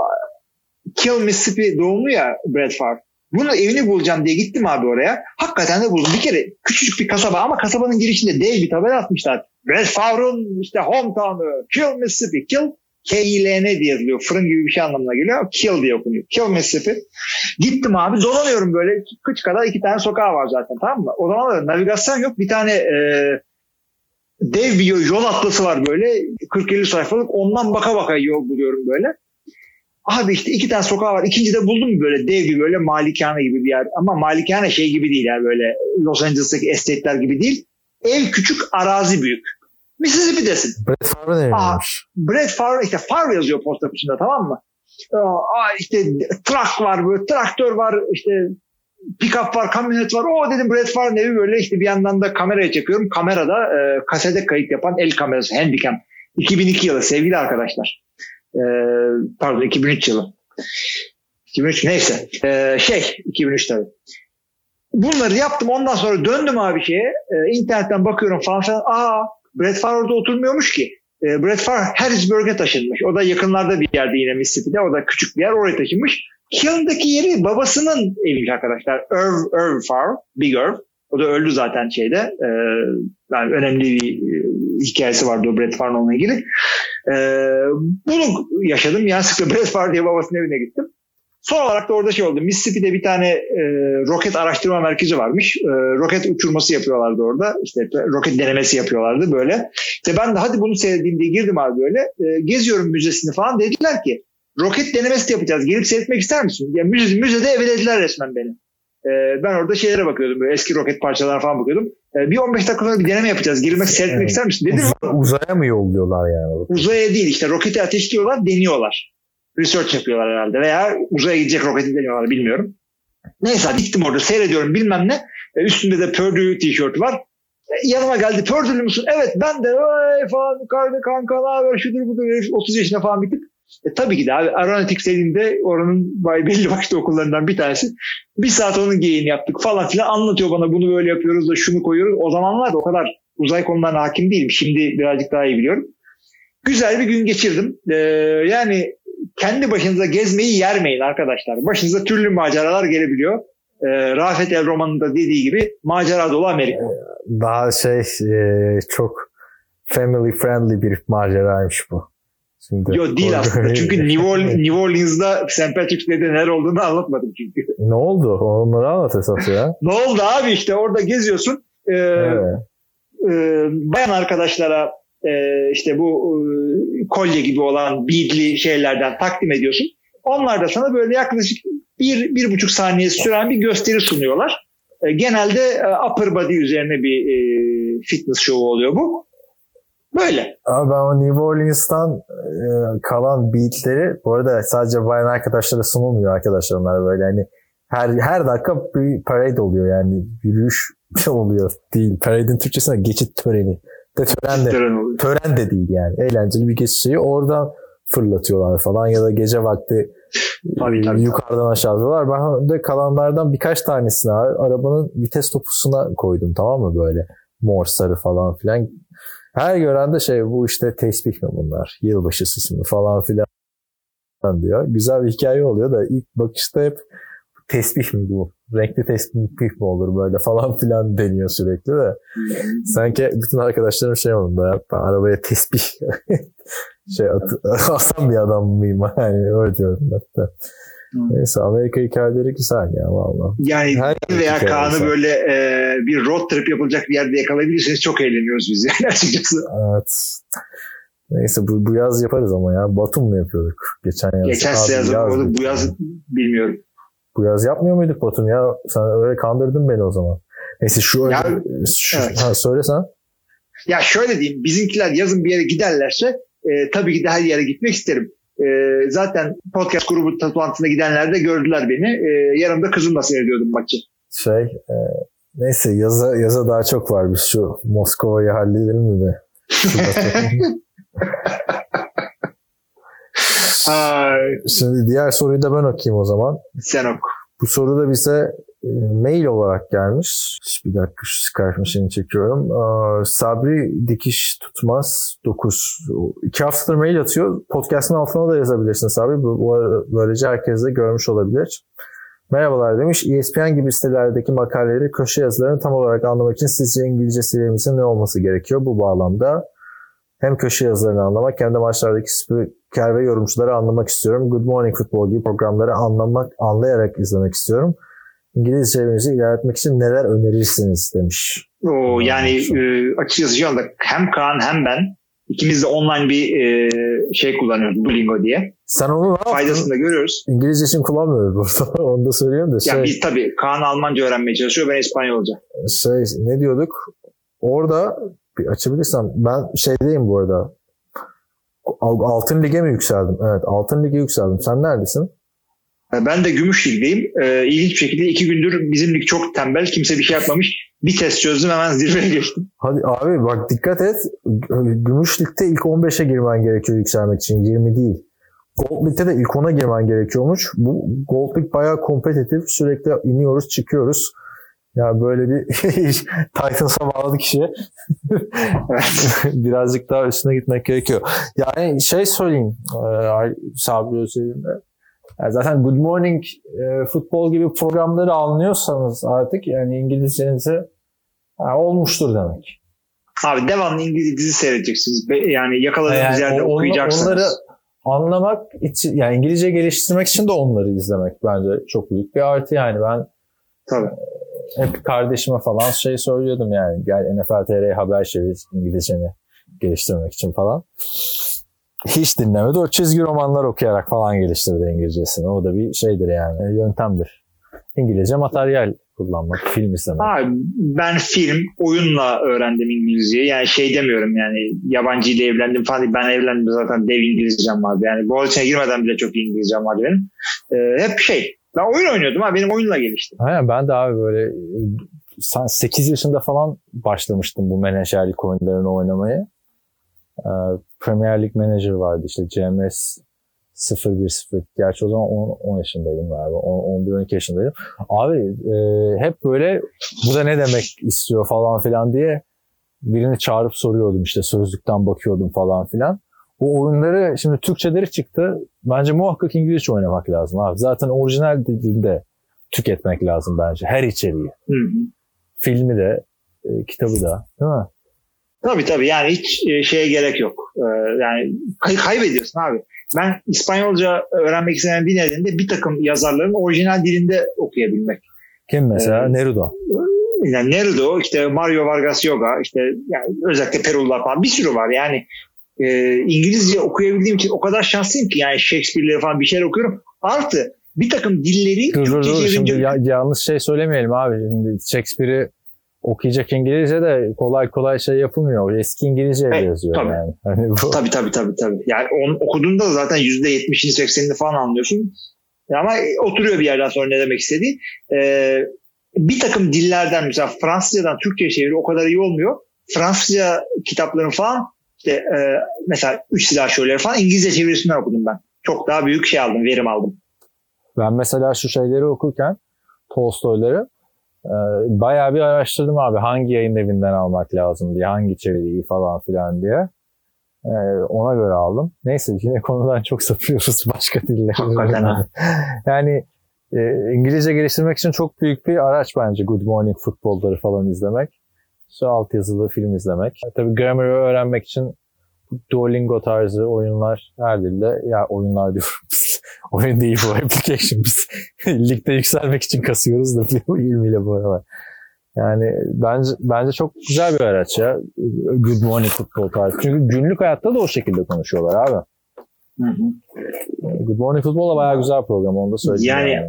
Kill Mississippi doğumlu ya Brad Favre. Bunun evini bulacağım diye gittim abi oraya. Hakikaten de buldum. Bir kere küçücük bir kasaba ama kasabanın girişinde dev bir tabela atmışlar. Brad Favre'ın işte hometown'u Kill Mississippi. Kill K-I-L-N diye yazılıyor. Fırın gibi bir şey anlamına geliyor. Kill diye okunuyor. Kill Mississippi. Gittim abi dolanıyorum böyle. Kıç kadar iki tane sokağı var zaten tamam mı? O zaman navigasyon yok. Bir tane e, dev bir yol atlası var böyle. 40-50 sayfalık. Ondan baka baka yol buluyorum böyle. Abi işte iki tane sokağı var. İkinci de buldum böyle dev bir böyle malikane gibi bir yer. Ama malikane şey gibi değil yani böyle Los Angeles'taki estate'ler gibi değil. Ev küçük, arazi büyük. Mississippi'desin. Brett Favre neymiş? Brett Favre işte Favre yazıyor posta kutusunda tamam mı? Aa, işte truck var böyle traktör var işte pick-up var, kamyonet var. O dedim Brett Favre'ın evi böyle işte bir yandan da kameraya çekiyorum. Kamerada e, kasete kayıt yapan el kamerası Handycam. 2002 yılı sevgili arkadaşlar. E, pardon 2003 yılı. 2003 neyse. E, şey 2003 tabii. Bunları yaptım ondan sonra döndüm abi şeye. E, internetten bakıyorum falan falan. Aa Brett Favre orada oturmuyormuş ki. E, Brett Favre Harrisburg'e taşınmış. O da yakınlarda bir yerde yine Mississippi'de. O da küçük bir yer oraya taşınmış. Killen'daki yeri babasının eviymiş arkadaşlar. Irv, Irv Favre, Big Irv. O da öldü zaten şeyde. E, yani önemli bir e, hikayesi vardı o Brett Favre'ın onunla ilgili. E, bunu yaşadım. Yani Brett Favre diye babasının evine gittim. Son olarak da orada şey oldu. Mississippi'de bir tane e, roket araştırma merkezi varmış. E, roket uçurması yapıyorlardı orada. İşte roket denemesi yapıyorlardı böyle. İşte ben de hadi bunu seyredeyim diye girdim abi böyle. E, geziyorum müzesini falan. Dediler ki roket denemesi de yapacağız. Gelip seyretmek ister misin? Yani müze, müzede evelediler resmen beni. E, ben orada şeylere bakıyordum. Böyle eski roket parçalarına falan bakıyordum. E, bir 15 dakika sonra bir deneme yapacağız. Girmek seyretmek evet. ister misin? Dedim. Uz- uzaya mı yolluyorlar yani? Uzaya değil işte roketi ateşliyorlar deniyorlar research yapıyorlar herhalde veya uzaya gidecek roketi deniyorlar bilmiyorum. Neyse gittim orada seyrediyorum bilmem ne. E, üstünde de Purdue tişörtü var. yanıma geldi. Pördülü müsün? Evet ben de falan kardı kanka ne haber şudur budur herif 30 yaşına falan bitip e, tabii ki de abi aeronautics elinde oranın belli başlı okullarından bir tanesi. Bir saat onun geyini yaptık falan filan anlatıyor bana bunu böyle yapıyoruz da şunu koyuyoruz. O zamanlar da o kadar uzay konularına hakim değilim. Şimdi birazcık daha iyi biliyorum. Güzel bir gün geçirdim. Ee, yani kendi başınıza gezmeyi yermeyin arkadaşlar. Başınıza türlü maceralar gelebiliyor. Ee, Rafet El Roman'ın da dediği gibi macera dolu Amerika. Daha şey e, çok family friendly bir maceraymış bu. Şimdi Yo değil aslında. Çünkü New, Orleans, New Orleans'da St. Patrick's Day'de neler olduğunu anlatmadım çünkü. Ne oldu? Onları anlat esas ya. ne oldu abi işte orada geziyorsun. Ee, evet. e, bayan arkadaşlara e, işte bu e, kolye gibi olan beadli şeylerden takdim ediyorsun. Onlar da sana böyle yaklaşık bir, bir buçuk saniye süren bir gösteri sunuyorlar. E, genelde e, upper body üzerine bir e, fitness show oluyor bu. Böyle. Abi ben o New Orleans'tan e, kalan beatleri bu arada sadece bayan arkadaşlara sunulmuyor arkadaşlar onlar böyle hani her her dakika bir parade oluyor yani yürüyüş oluyor değil. Parade'in Türkçesine geçit töreni. De tören de, tören de değil yani. Eğlenceli bir geçiş şeyi. Oradan fırlatıyorlar falan ya da gece vakti tabii, tabii. yukarıdan aşağıdıyorlar. Ben de kalanlardan birkaç tanesini arabanın vites topusuna koydum tamam mı böyle mor sarı falan filan. Her gören de şey bu işte tesbih mi bunlar? Yılbaşı süsü mü falan filan diyor. Güzel bir hikaye oluyor da ilk bakışta hep tesbih mi bu? Renkli tesbih mi olur böyle falan filan deniyor sürekli de. Sanki bütün arkadaşlarım şey oldu ya ben arabaya tesbih şey at, asan bir adam mıyım yani öyle diyorum hatta. Neyse Amerika hikayeleri güzel ya valla. Yani Her veya Kaan'ı böyle e, bir road trip yapılacak bir yerde yakalayabilirseniz çok eğleniyoruz biz yani açıkçası. Evet. Neyse bu, bu yaz yaparız ama ya. Batum mu yapıyorduk geçen yaz? Geçen yaz, yaz yapıyorduk. Bu yaz bilmiyorum. Bu yaz yapmıyor muyduk Batum ya? Sen öyle kandırdın beni o zaman. Neyse şu, ya, şu evet. ha, söyle sen. Ya şöyle diyeyim. Bizimkiler yazın bir yere giderlerse e, tabii ki de her yere gitmek isterim. E, zaten podcast grubu toplantısına gidenler de gördüler beni. E, yanımda kızımla seyrediyordum maçı. Şey e, neyse yaza, yaza daha çok var. Biz şu Moskova'yı halledelim mi de? Şimdi diğer soruyu da ben okuyayım o zaman. Sen oku. Bu soru da bize mail olarak gelmiş. Bir dakika şu Skype machine'i çekiyorum. Sabri Dikiş Tutmaz 9. İki haftadır mail atıyor. Podcast'ın altına da yazabilirsin Sabri. Böylece herkes de görmüş olabilir. Merhabalar demiş. ESPN gibi sitelerdeki makaleleri, köşe yazılarını tam olarak anlamak için sizce İngilizce seviyemizin ne olması gerekiyor bu bağlamda? Hem köşe yazılarını anlamak hem de maçlardaki spiker ve yorumcuları anlamak istiyorum. Good Morning Football gibi programları anlamak, anlayarak izlemek istiyorum. İngilizce çevrenizi ilerletmek için neler önerirsiniz demiş. Oo, yani e, açıkçası şu anda hem Kaan hem ben ikimiz de online bir e, şey kullanıyoruz Duolingo diye. Sen onu ne Faydasını da görüyoruz. İngilizce için kullanmıyoruz burada. onu da söyleyeyim de. Şey, ya biz tabii Kaan Almanca öğrenmeye çalışıyor ben İspanyolca. Şey ne diyorduk? Orada bir açabilirsem ben şeydeyim bu arada. Altın Lig'e mi yükseldim? Evet Altın Lig'e yükseldim. Sen neredesin? Ben de Gümüş Lig'deyim. Ee, ilginç bir şekilde iki gündür bizim lig çok tembel. Kimse bir şey yapmamış. Bir test çözdüm hemen zirveye geçtim. Hadi abi bak dikkat et. Gümüş Lig'de ilk 15'e girmen gerekiyor yükselmek için. 20 değil. Gold Lig'de de ilk 10'a girmen gerekiyormuş. Bu Gold Lig bayağı kompetitif. Sürekli iniyoruz çıkıyoruz. Ya böyle bir Titans'a bağladı kişi. Birazcık daha üstüne gitmek gerekiyor. Yani şey söyleyeyim e, Sabri Özer'inde. Yani zaten Good Morning e, futbol gibi programları anlıyorsanız artık yani İngilizcenizi yani olmuştur demek. Abi devamlı İngiliz dizi seyredeceksiniz. Yani yakaladığınız yani yerde on, okuyacaksınız. Onları anlamak için yani İngilizce geliştirmek için de onları izlemek bence çok büyük bir artı yani ben Tabii. hep kardeşime falan şey söylüyordum yani gel NFL TR haber çevir İngilizceni geliştirmek için falan hiç dinlemedi. O çizgi romanlar okuyarak falan geliştirdi İngilizcesini. O da bir şeydir yani yöntemdir. İngilizce materyal kullanmak, film izlemek. Abi, ben film, oyunla öğrendim İngilizceyi. Yani şey demiyorum yani yabancı ile evlendim falan Ben evlendim zaten dev İngilizcem vardı. Yani bu içine girmeden bile çok iyi İngilizcem vardı benim. Ee, hep şey. Ben oyun oynuyordum ha benim oyunla gelişti. Aynen ben de abi böyle 8 yaşında falan başlamıştım bu menajerlik oyunlarını oynamaya. Premier League Manager vardı işte CMS 0-1-0. Gerçi o zaman 10, 10 yaşındaydım galiba. 11-12 yaşındaydım. Abi e, hep böyle bu da ne demek istiyor falan filan diye birini çağırıp soruyordum işte sözlükten bakıyordum falan filan. O oyunları şimdi Türkçeleri çıktı. Bence muhakkak İngilizce oynamak lazım abi. Zaten orijinal dilde tüketmek lazım bence. Her içeriği. Hı hı. Filmi de, e, kitabı da. Değil mi? Tabii tabii yani hiç e, şeye gerek yok. Ee, yani kay- kaybediyorsun abi. Ben İspanyolca öğrenmek isteyen bir nedeni de bir takım yazarların orijinal dilinde okuyabilmek. Kim mesela? Ee, Neruda. Yani Neruda, işte Mario Vargas Llosa, işte yani özellikle Perullar falan bir sürü var. Yani e, İngilizce okuyabildiğim için o kadar şanslıyım ki yani Shakespeare'leri falan bir şeyler okuyorum. Artı bir takım dilleri dur, dur, dur. Şimdi ya, yanlış şey söylemeyelim abi. Şimdi Shakespeare'i okuyacak İngilizce de kolay kolay şey yapılmıyor. Eski İngilizce evet, yazıyor tabii. yani. Hani bu... Tabii tabii tabii. tabii. Yani onu okuduğunda da zaten %70'ini 80'ini falan anlıyorsun. Ama oturuyor bir yerden sonra ne demek istediği. Ee, bir takım dillerden mesela Fransızcadan Türkçe çeviri o kadar iyi olmuyor. Fransızca kitapların falan işte e, mesela Üç Silah Şöyleri falan İngilizce çevirisinden okudum ben. Çok daha büyük şey aldım, verim aldım. Ben mesela şu şeyleri okurken Tolstoy'ları bayağı bir araştırdım abi. Hangi yayın evinden almak lazım diye, hangi içeriği falan filan diye. E, ona göre aldım. Neyse yine konudan çok sapıyoruz başka diller. yani e, İngilizce geliştirmek için çok büyük bir araç bence Good Morning Football'ları falan izlemek. İşte yazılı film izlemek. Tabii grammar'ı öğrenmek için Duolingo tarzı oyunlar her dilde ya oyunlar diyorum. Oyun değil bu application. Biz ligde yükselmek için kasıyoruz da ilmiyle bu aralar. Yani bence bence çok güzel bir araç ya. Good Morning Football tarzı. Çünkü günlük hayatta da o şekilde konuşuyorlar abi. Hı hı. Good Morning Football da bayağı güzel program onu da söyleyeyim. Yani, yani.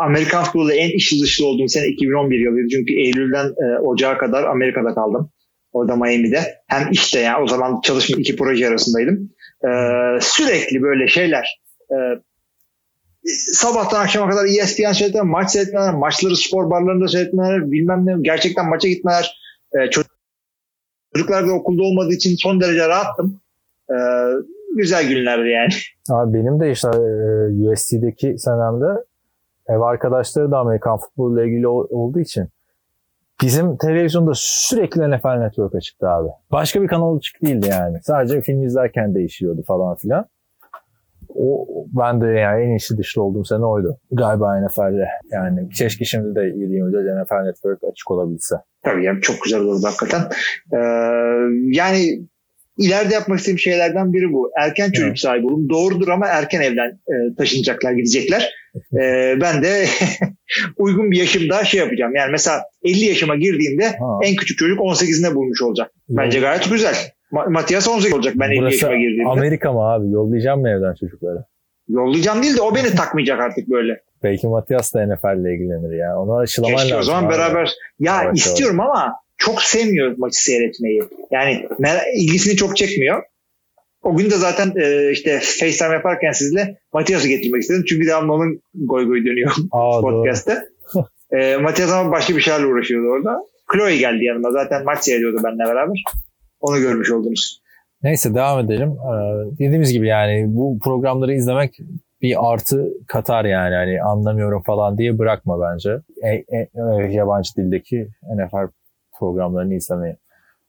Amerikan futbolda en işi dışlı olduğum sene 2011 yılıydı. Çünkü Eylül'den e, Ocağa kadar Amerika'da kaldım. Orada Miami'de. Hem işte yani o zaman çalışma iki proje arasındaydım. E, sürekli böyle şeyler e, sabahtan akşama kadar ESPN seyretmeler, maç seyretmeler, maçları spor barlarında seyretmeler, bilmem ne, gerçekten maça gitmeler. E, çocuklar da okulda olmadığı için son derece rahattım. E, güzel günlerdi yani. Abi benim de işte e, USC'deki senemde ev arkadaşları da Amerikan futbolu ile ilgili olduğu için bizim televizyonda sürekli NFL Network açıktı abi. Başka bir kanal açık değildi yani. Sadece film izlerken değişiyordu falan filan. O ben de yani en iyisi dışlı olduğum sene oydu. Galiba NFL'de. Yani keşke şimdi de 7-24 NFL Network açık olabilse. Tabii yani çok güzel olurdu hakikaten. Ee, yani ileride yapmak istediğim şeylerden biri bu. Erken çocuk evet. sahibi olun. Doğrudur ama erken evden e, taşınacaklar, gidecekler. E, ben de uygun bir yaşımda şey yapacağım. Yani mesela 50 yaşıma girdiğimde ha. en küçük çocuk 18'inde bulmuş olacak. Bence gayet güzel. Ma- Matias 18 olacak ben 50 yaşıma girdiğimde. Amerika mı abi? Yollayacağım mı evden çocukları? Yollayacağım değil de o beni takmayacak artık böyle. Belki Matias da NFL ile ilgilenir ya. Ona aşılaman Keşke lazım. o zaman abi. beraber. Ya evet, istiyorum evet. ama çok sevmiyor maçı seyretmeyi. Yani ilgisini çok çekmiyor. O gün de zaten e, işte FaceTime yaparken sizle Matias'ı getirmek istedim. Çünkü devamlı onun goy goy dönüyor Aa, podcast'te. e, Matias ama başka bir şeylerle uğraşıyordu orada. Chloe geldi yanıma. Zaten maç seyrediyordu benimle beraber. Onu görmüş oldunuz. Neyse devam edelim. Ee, dediğimiz gibi yani bu programları izlemek bir artı katar yani. Hani anlamıyorum falan diye bırakma bence. E, e, e yabancı dildeki NFL programlarını izlemeyi.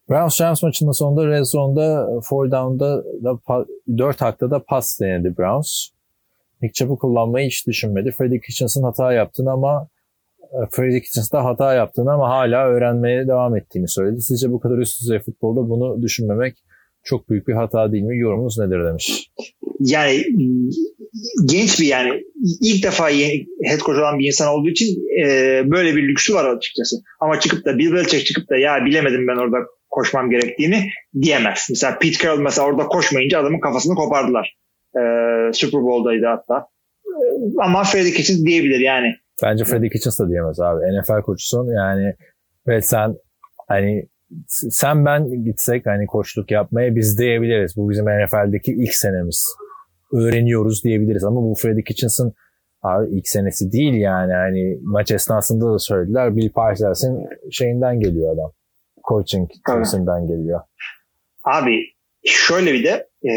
Browns Rams maçının sonunda red zone'da four down'da da 4 hakta pas denedi Browns. Nick Chubb'ı kullanmayı hiç düşünmedi. Freddie Kitchens'ın hata yaptığını ama e, Freddie Kitchens da hata yaptığını ama hala öğrenmeye devam ettiğini söyledi. Sizce bu kadar üst düzey futbolda bunu düşünmemek çok büyük bir hata değil mi? Yorumunuz nedir demiş. Yani genç bir yani ilk defa head coach olan bir insan olduğu için e, böyle bir lüksü var açıkçası. Ama çıkıp da Bill Belichick çıkıp da ya bilemedim ben orada koşmam gerektiğini diyemez. Mesela Pete Carroll mesela orada koşmayınca adamın kafasını kopardılar. E, Super Bowl'daydı hatta. E, ama Freddie Kitchens diyebilir yani. Bence Freddie Kitchens da diyemez abi. NFL koçusun yani ve sen hani sen ben gitsek hani koçluk yapmaya biz diyebiliriz. Bu bizim NFL'deki ilk senemiz. Öğreniyoruz diyebiliriz ama bu Freddie Kitchens'ın Abi ilk senesi değil yani. Hani maç esnasında da söylediler. Bill Parsons'ın şeyinden geliyor adam. Coaching tersinden geliyor. Abi şöyle bir de e,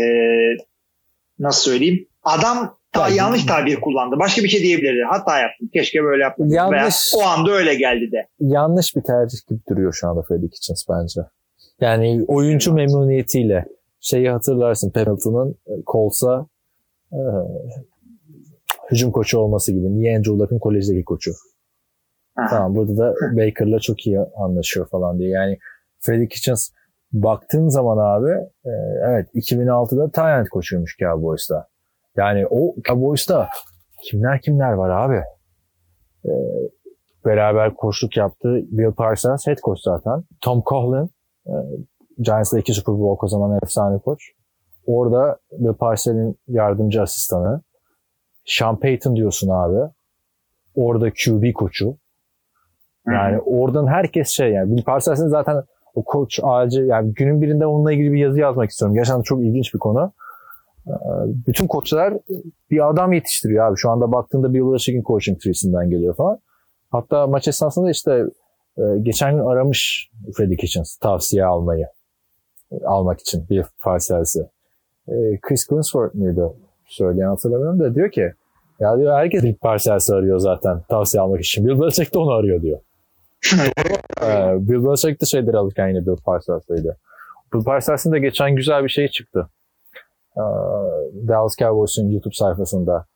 nasıl söyleyeyim? Adam ta, yanlış tabir kullandı. Başka bir şey diyebilirdi. Hata yaptım. Keşke böyle yaptım. Yanlış. Veya o anda öyle geldi de. Yanlış bir tercih gibi duruyor şu anda Freddie Kitchens bence. Yani oyuncu memnuniyetiyle şeyi hatırlarsın Pendleton'ın e, Colts'a e, hücum koçu olması gibi. Niye Andrew Luck'ın kolejdeki koçu. Ha. Tamam burada da Baker'la çok iyi anlaşıyor falan diye. Yani Freddie Kitchens baktığın zaman abi e, evet 2006'da Tyrant koçuymuş Cowboys'ta. Yani o Cowboys'ta kimler kimler var abi? E, beraber koçluk yaptı. Bill Parsons head coach zaten. Tom Coughlin e, Giants'da iki Super Bowl kazanan efsane koç. Orada Bill Parsons'ın yardımcı asistanı. Sean Payton diyorsun abi. Orada QB koçu. Yani oradan herkes şey yani Bill Parsons'ın zaten o koç ağacı yani günün birinde onunla ilgili bir yazı yazmak istiyorum. Gerçekten çok ilginç bir konu. Bütün koçlar bir adam yetiştiriyor abi. Şu anda baktığında Bill Belichick'in coaching tree'sinden geliyor falan. Hatta maç esnasında işte e, geçen gün aramış Freddie Kitchens tavsiye almayı almak için bir Parsons'ı. E, Chris Collinsworth muydu? Söyleyen hatırlamıyorum da diyor ki ya diyor herkes Bill Parsons'ı arıyor zaten tavsiye almak için. Bill Belichick de onu arıyor diyor. Ee, Bill Belichick de şeyleri alırken yine Bill Parsons'ıydı. Bill Parsons'ın da geçen güzel bir şey çıktı. Ee, Dallas Cowboys'un YouTube sayfasında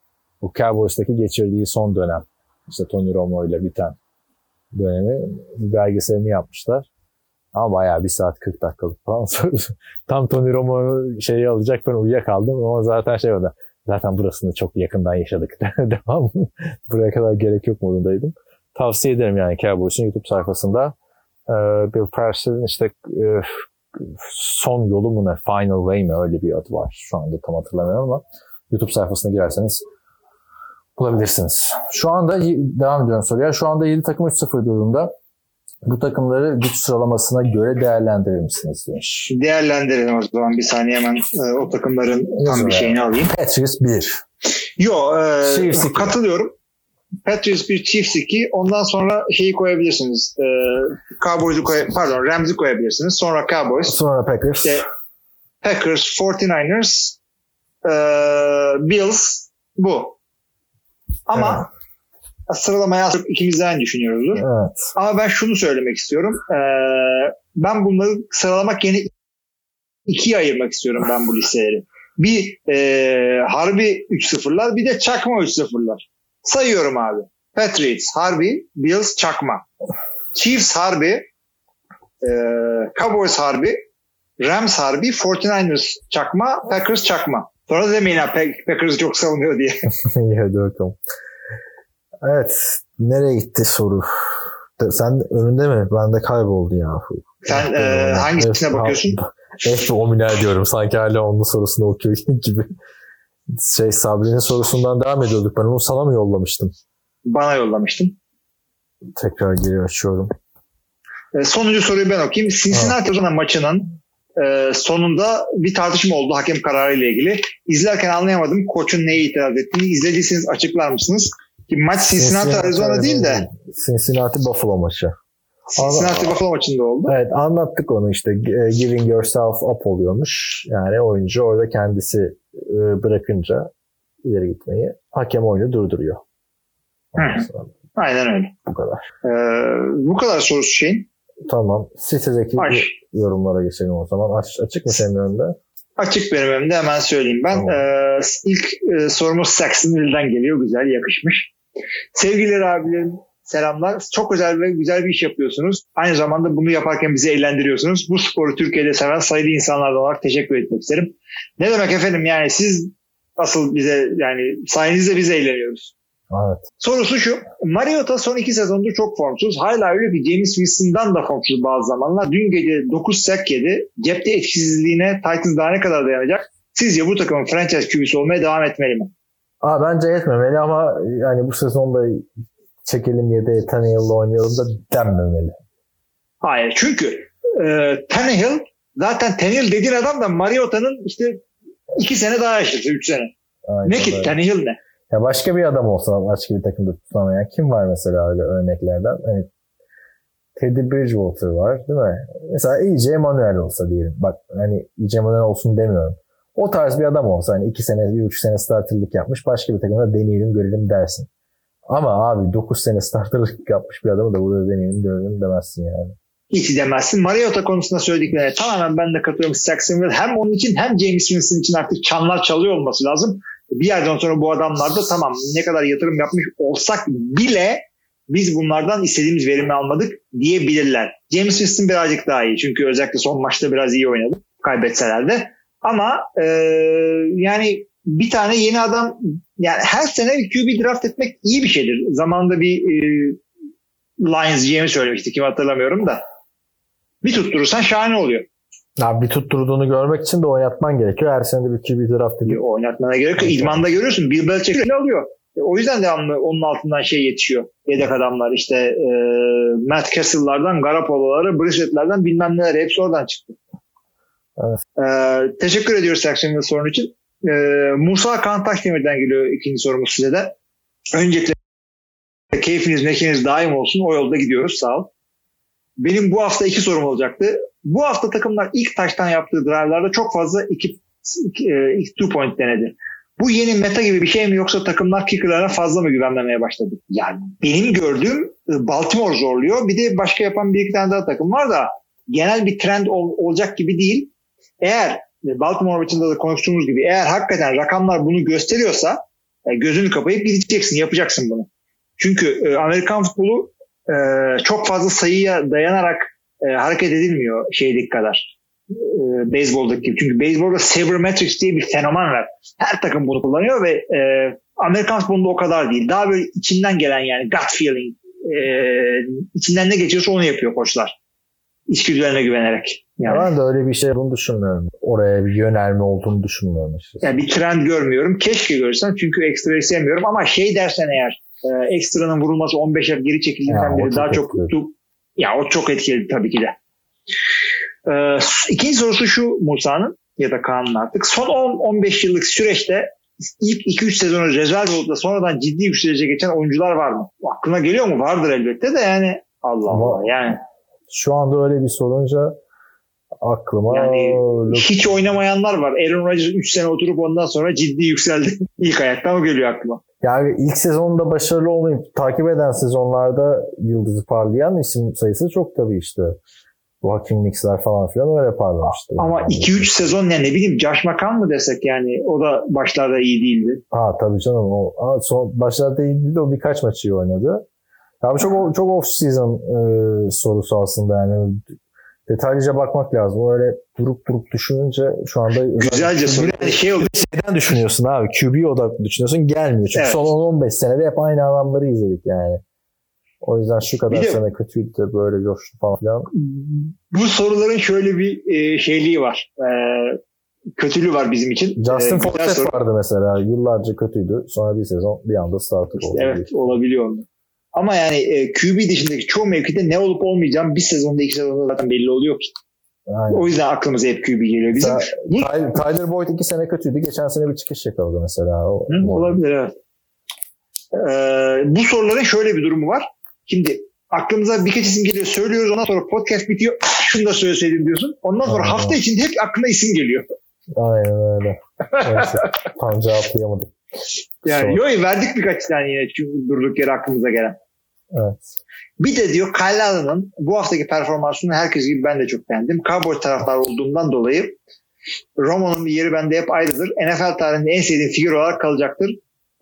bu Cowboys'taki geçirdiği son dönem işte Tony Romo ile biten dönemi bir belgeselini yapmışlar. Ama bayağı bir saat 40 dakikalık falan. Tam Tony Romo şeyi alacak ben uyuyakaldım ama zaten şey oldu. Zaten burasını çok yakından yaşadık. Devam. Buraya kadar gerek yok modundaydım tavsiye ederim yani Cowboys'un YouTube sayfasında. Ee, Bill Parsons'ın işte son yolu mu ne? Final Way mi? Öyle bir adı var. Şu anda tam hatırlamıyorum ama YouTube sayfasına girerseniz bulabilirsiniz. Şu anda devam ediyorum soruya. Şu anda 7 takım 3-0 durumda. Bu takımları güç sıralamasına göre değerlendirir misiniz demiş. Değerlendirelim o zaman bir saniye hemen e, o takımların tam bir şeyini alayım. Patriots 1. Yo e, katılıyorum. Patriots bir Chiefs 2. Ondan sonra şeyi koyabilirsiniz. E, Cowboys'u koy, pardon Rams'i koyabilirsiniz. Sonra Cowboys. Sonra Packers. İşte Packers, 49ers, e, Bills bu. Ama sıralamaya az çok ikimiz de aynı düşünüyoruzdur. Evet. Ama ben şunu söylemek istiyorum. E, ben bunları sıralamak yerine ikiye ayırmak istiyorum ben bu listeleri. Bir e, harbi 3-0'lar bir de çakma 3-0'lar. Sayıyorum abi. Patriots harbi, Bills çakma. Chiefs harbi, e, Cowboys harbi, Rams harbi, 49ers çakma, Packers çakma. Sonra demeyin ha Pack- Packers çok savunuyor diye. Hadi bakalım. Evet. Nereye gitti soru? Sen önünde mi? Bende kayboldu ya. Sen e, hangisine bakıyorsun? Hep omine diyorum. Sanki hala onun sorusunu okuyor gibi. Şey Sabri'nin sorusundan devam ediyorduk. Ben onu sana mı yollamıştım? Bana yollamıştın. Tekrar geri açıyorum. E, sonuncu soruyu ben okuyayım. Cincinnati Arizona maçının e, sonunda bir tartışma oldu hakem kararı ile ilgili. İzlerken anlayamadım koçun neye itiraz ettiğini. İzlediyseniz açıklar mısınız? Ki maç Cincinnati, Arizona değil de Cincinnati Buffalo maçı. Cincinnati Buffalo maçında oldu. Evet anlattık onu işte. E, Giving yourself up oluyormuş. Yani oyuncu orada kendisi e, bırakınca ileri gitmeyi hakem oyunu durduruyor. Aynen öyle. Bu kadar. E, bu kadar sorusu şeyin. Tamam. Sitedeki Aç. yorumlara geçelim o zaman. Aç, açık mı senin önünde? Açık benim önümde hemen söyleyeyim ben. Tamam. E, ilk e, sorumuz Saxonville'den geliyor. Güzel yakışmış. Sevgili abilerim selamlar. Çok özel ve güzel bir iş yapıyorsunuz. Aynı zamanda bunu yaparken bizi eğlendiriyorsunuz. Bu sporu Türkiye'de seven sayılı insanlardan olarak teşekkür etmek isterim. Ne demek efendim yani siz asıl bize yani sayenizde biz eğleniyoruz. Evet. Sorusu şu. Mariota son iki sezondur çok formsuz. Hala öyle ki James Winston'dan da formsuz bazı zamanlar. Dün gece 9 sack yedi. Cepte etkisizliğine Titans daha ne kadar dayanacak? Sizce bu takımın franchise QB'si olmaya devam etmeli mi? Aa, bence etmemeli ama yani bu sezonda çekelim yedeğe Tannehill'le oynayalım da denmemeli. Hayır. Çünkü e, Tannehill zaten Tannehill dediğin adam da Mariota'nın işte iki sene daha yaşadı. Üç sene. Aynen Ne ki. Tannehill ne? Ya başka bir adam olsa başka bir takımda tutamayan kim var mesela öyle örneklerden? Hani Teddy Bridgewater var değil mi? Mesela EJ Manuel olsa diyelim. Bak hani EJ Manuel olsun demiyorum. O tarz bir adam olsa hani iki sene, bir üç sene starterlık yapmış başka bir takımda deneyelim görelim dersin. Ama abi 9 sene starterlık yapmış bir adamı da burada deneyelim görelim demezsin yani. Hiç demezsin. Mariota konusunda söylediklerine tamamen ben de katılıyorum. Jacksonville hem onun için hem James Winston için artık çanlar çalıyor olması lazım. Bir yerden sonra bu adamlar da tamam ne kadar yatırım yapmış olsak bile biz bunlardan istediğimiz verimi almadık diyebilirler. James Winston birazcık daha iyi. Çünkü özellikle son maçta biraz iyi oynadı. Kaybetseler de. Ama e, yani bir tane yeni adam yani her sene bir QB draft etmek iyi bir şeydir. Zamanında bir e, Lions GM'i söylemişti kim hatırlamıyorum da. Bir tutturursan şahane oluyor. Abi bir tutturduğunu görmek için de oynatman gerekiyor. Her sene de bir QB draft edip. Oynatmana gerek yok. İdmanda görüyorsun. Bill Belichick alıyor. E, o yüzden devamlı onun altından şey yetişiyor. Yedek adamlar işte e, Matt Castle'lardan, Garoppolo'lara, Brissett'lerden bilmem neler hepsi oradan çıktı. Evet. E, teşekkür ediyoruz Jacksonville sorun için. E, Musa Kaan Taşdemir'den geliyor ikinci sorumuz size de. Öncelikle keyfiniz mekiniz daim olsun. O yolda gidiyoruz. Sağ ol. Benim bu hafta iki sorum olacaktı. Bu hafta takımlar ilk taştan yaptığı drive'larda çok fazla iki, iki, e, iki two point denedi. Bu yeni meta gibi bir şey mi yoksa takımlar kicker'lara fazla mı güvenmemeye başladı? Yani benim gördüğüm e, Baltimore zorluyor. Bir de başka yapan bir iki tane daha takım var da genel bir trend ol, olacak gibi değil. Eğer Baltimore maçında da konuştuğumuz gibi eğer hakikaten rakamlar bunu gösteriyorsa gözünü kapayıp gideceksin, yapacaksın bunu. Çünkü Amerikan futbolu çok fazla sayıya dayanarak hareket edilmiyor şeydeki kadar e, beyzboldaki gibi. Çünkü beyzbolda sabermetrics diye bir fenomen var. Her takım bunu kullanıyor ve e, Amerikan futbolunda o kadar değil. Daha böyle içinden gelen yani gut feeling e, içinden ne geçiyorsa onu yapıyor koçlar. İçgüdülerine güvenerek. Yani. Ben de öyle bir şey olduğunu düşünmüyorum. Oraya bir yönelme olduğunu düşünmüyorum. Açıkçası. Yani bir trend görmüyorum. Keşke görsem çünkü ekstrayı sevmiyorum ama şey dersen eğer e, ekstranın vurulması 15 yıl geri çekildiğinden beri daha çok tuttu. Ya o çok etkili tabii ki de. Ee, ikinci sorusu şu Musa'nın ya da Kaan'ın artık. Son 10-15 yıllık süreçte ilk 2-3 sezonu rezerv olup da sonradan ciddi yükselece geçen oyuncular var mı? Aklına geliyor mu? Vardır elbette de yani Allah Ama Allah yani. Şu anda öyle bir sorunca aklıma yani hiç oynamayanlar var. Aaron Rodgers 3 sene oturup ondan sonra ciddi yükseldi. İlk ayaktan o geliyor aklıma. Yani ilk sezonda başarılı olmayıp takip eden sezonlarda yıldızı parlayan isim sayısı çok tabii işte. Joaquin Nix'ler falan filan öyle parlamıştı. Ama 2-3 yani. sezon ne ne bileyim Josh McCown mı desek yani o da başlarda iyi değildi. Ha tabii canım o ha, son, başlarda iyi değildi o birkaç maçı iyi oynadı. Abi çok çok off season e, sorusu aslında yani detaylıca bakmak lazım. Öyle durup durup düşününce şu anda güzelce soru. Yani şey oldu. Şeyden düşünüyorsun abi. QB odaklı düşünüyorsun gelmiyor. Çünkü evet. son 10-15 senede hep aynı adamları izledik yani. O yüzden şu kadar de, sene kötüydü de böyle coştu falan filan. Bu soruların şöyle bir e, şeyliği var. E, kötülüğü var bizim için. Justin e, Forsett vardı mesela. Yıllarca kötüydü. Sonra bir sezon bir anda starter işte oldu. Evet olabiliyor. Ama yani e, QB dışındaki çoğu mevkide ne olup olmayacağım bir sezonda iki sezonda zaten belli oluyor ki. Aynen. O yüzden aklımıza hep QB geliyor bizim. Tyler, Tyler Boyd iki sene kötüydü. Geçen sene bir çıkış yakaladı mesela. O, Hı, olabilir evet. Ee, bu soruların şöyle bir durumu var. Şimdi aklımıza birkaç isim geliyor söylüyoruz ondan sonra podcast bitiyor şunu da söyleseydim diyorsun. Ondan sonra Aynen. hafta içinde hep aklına isim geliyor. Aynen öyle. Neyse, tam cevaplayamadık. Yani yok verdik birkaç tane yine çünkü durduk yere aklımıza gelen. Evet. Bir de diyor Kyle Allen'ın bu haftaki performansını herkes gibi ben de çok beğendim. Cowboys taraftar olduğumdan dolayı Romo'nun yeri bende hep ayrıdır. NFL tarihinde en sevdiğim figür olarak kalacaktır.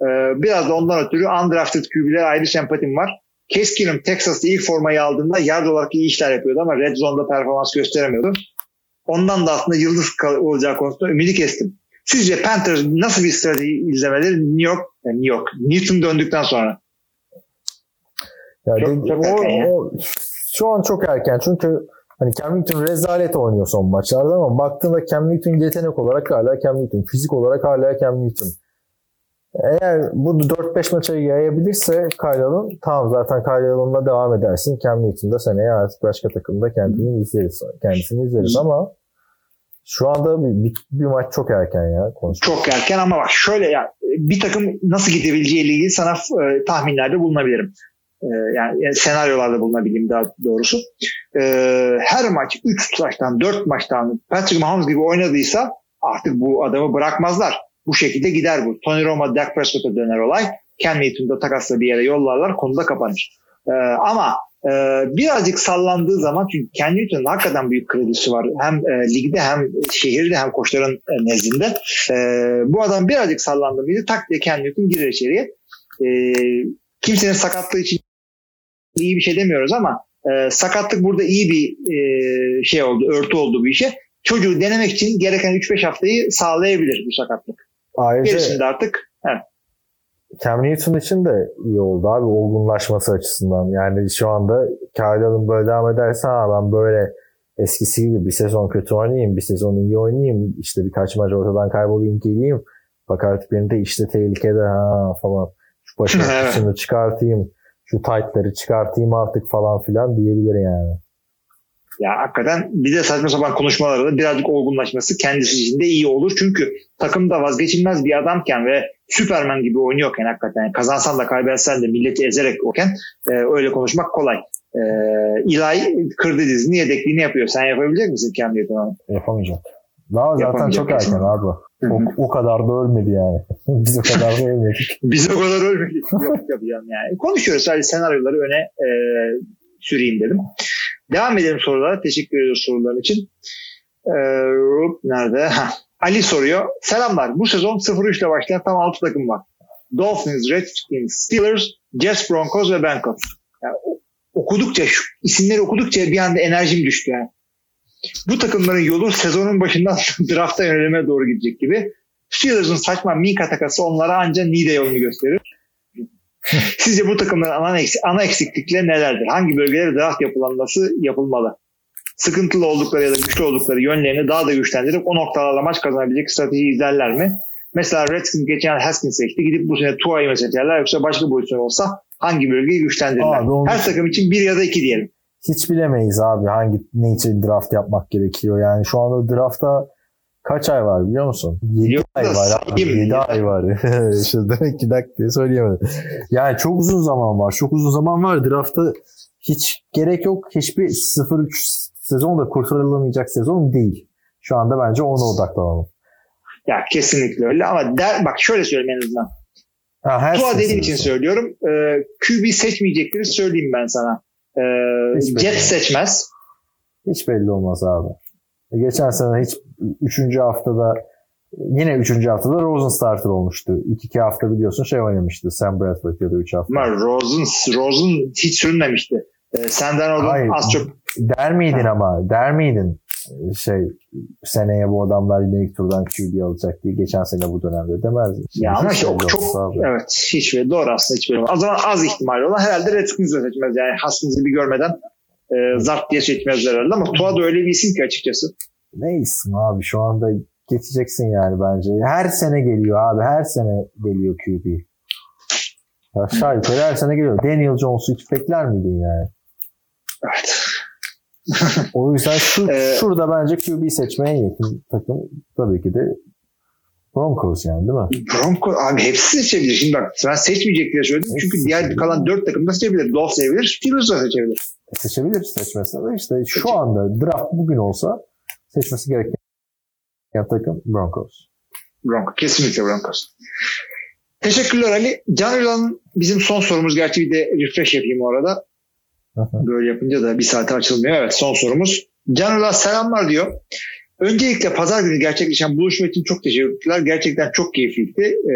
Ee, biraz da ondan ötürü undrafted QB'ler ayrı sempatim var. Keskin'im Texas'ta ilk formayı aldığında yard olarak iyi işler yapıyordu ama Red Zone'da performans gösteremiyordu. Ondan da aslında yıldız olacağı konusunda ümidi kestim. Sizce Panthers nasıl bir strateji izlemeleri New York, New York, Newton döndükten sonra? Ya çok, de, çok o, ya. o, şu an çok erken çünkü hani Cam Newton rezalet oynuyor son maçlarda ama baktığında Cam Newton yetenek olarak hala Cam Newton, fizik olarak hala Cam Newton. Eğer bu 4-5 maça yayabilirse Kyle'ın tamam zaten Kyle'ınla devam edersin. Cam Newton da seneye artık başka takımda kendini izleriz. Kendisini izleriz ama Şu anda bir, bir, bir maç çok erken ya. Konuşmak. Çok erken ama bak şöyle ya bir takım nasıl gidebileceği ile ilgili sana e, tahminlerde bulunabilirim. E, yani, yani senaryolarda bulunabileyim daha doğrusu. E, her maç 3 maçtan 4 maçtan Patrick Mahomes gibi oynadıysa artık bu adamı bırakmazlar. Bu şekilde gider bu. Tony Romo, Dak Prescott'a döner olay. Cam Newton'da takasla bir yere yollarlar. Konuda kapanır. E, ama e, birazcık sallandığı zaman çünkü Ken Newton'un hakikaten büyük kredisi var. Hem e, ligde hem şehirde hem koçların e, nezdinde. E, bu adam birazcık sallandı mıydı tak diye Ken Newton girer içeriye. E, kimsenin sakatlığı için iyi bir şey demiyoruz ama e, sakatlık burada iyi bir e, şey oldu, örtü oldu bu işe. Çocuğu denemek için gereken 3-5 haftayı sağlayabilir bu sakatlık. Ayrıca Gerisinde artık evet. Cam Newton için de iyi oldu abi olgunlaşması açısından. Yani şu anda Kyle'ın böyle devam ederse ha ben böyle eskisi gibi bir sezon kötü oynayayım, bir sezon iyi oynayayım, işte birkaç maç ortadan kaybolayım geleyim. Bak artık benim de işte tehlikede ha falan. Şu evet. çıkartayım, şu tight'ları çıkartayım artık falan filan diyebilir yani. Ya hakikaten bir de saçma sapan konuşmalarda birazcık olgunlaşması kendisi için de iyi olur. Çünkü takımda vazgeçilmez bir adamken ve Superman gibi oynuyorken hakikaten yani kazansan da kaybetsen de milleti ezerek oken e, öyle konuşmak kolay. E, İlay kırdı dizini yedekliğini yapıyor. Sen yapabilecek misin Cam Newton'u? Yapamayacak. Daha zaten çok erken abi. O, o kadar da ölmedi yani. Biz o kadar da ölmedik. Biz o kadar ölmedik. Yok yapacağım yani. Konuşuyoruz sadece senaryoları öne e, süreyim dedim. Devam edelim sorulara. Teşekkür ediyoruz soruların için. Ee, nerede? Ha. Ali soruyor. Selamlar. Bu sezon 0-3 ile başlayan tam 6 takım var. Dolphins, Redskins, Steelers, Jets, Broncos ve Bengals. Yani okudukça, şu isimleri okudukça bir anda enerjim düştü yani. Bu takımların yolu sezonun başından drafta yönelime doğru gidecek gibi. Steelers'ın saçma Minka takası onlara ancak Nide yolunu gösterir. Sizce bu takımların ana, eksik, ana eksiklikleri nelerdir? Hangi bölgelere draft yapılanması yapılmalı? Sıkıntılı oldukları ya da güçlü oldukları yönlerini daha da güçlendirip o noktalarla maç kazanabilecek strateji izlerler mi? Mesela Redskins geçen Haskins seçti. Gidip bu sene Tua'yı mı seçerler yoksa başka pozisyon olsa hangi bölgeyi güçlendirirler? Abi. Her takım için bir ya da iki diyelim. Hiç bilemeyiz abi hangi ne için draft yapmak gerekiyor. Yani şu anda drafta Kaç ay var biliyor musun? 7 ay var abi. 7 ay var. işte demek ki dak diye söyleyemedim. Yani çok uzun zaman var. Çok uzun zaman var. Draftta hiç gerek yok. Hiçbir 0-3 sezon da kurtarılamayacak sezon değil. Şu anda bence ona odaklanalım. Ya kesinlikle öyle ama der, bak şöyle söyleyeyim en azından. Ha, Tua dediğim için söylüyorum. Ee, QB seçmeyecekleri söyleyeyim ben sana. Ee, Jet seçmez. Hiç belli olmaz abi. E, geçen sene hiç 3. haftada yine 3. haftada Rosen starter olmuştu. 2-2 hafta biliyorsun şey oynamıştı. Sam Bradford ya da 3 hafta. Ama Rosen, Rosen hiç sürünmemişti. Ee, senden o az çok... Der miydin ha. ama? Der miydin? Şey seneye bu adamlar yine ilk turdan QB alacak diye geçen sene bu dönemde demez. Ya ama çok, çok evet hiç doğru aslında hiç O zaman az ihtimal olan herhalde Redskins'e seçmez yani Haskins'i bir görmeden e, zart diye seçmezler herhalde ama Tua da öyle bir isim ki açıkçası. Ne isim abi şu anda geçeceksin yani bence. Her sene geliyor abi her sene geliyor QB. Aşağı yukarı her sene geliyor. Daniel Jones'u hiç bekler miydin yani? Evet. O yüzden şu, ee, şurada bence QB seçmeye yakın takım tabii ki de Broncos yani değil mi? Broncos abi hepsi seçebilir. Şimdi bak ben seçmeyecek diye söyledim. Hepsi Çünkü diğer kalan dört takım da seçebilir. Dolphins seçebilir. Steelers da seçebilir. E, seçebilir seçmesine de işte Seçim. şu anda draft bugün olsa seçmesi gereken takım Broncos. Broncos. Kesinlikle Broncos. Teşekkürler Ali. Can Ünal'ın bizim son sorumuz. Gerçi bir de refresh yapayım o arada. Böyle yapınca da bir saate açılmıyor. Evet son sorumuz. Can Ünal selamlar diyor. Öncelikle pazar günü gerçekleşen buluşma için çok teşekkürler. Gerçekten çok keyifliydi. Ee,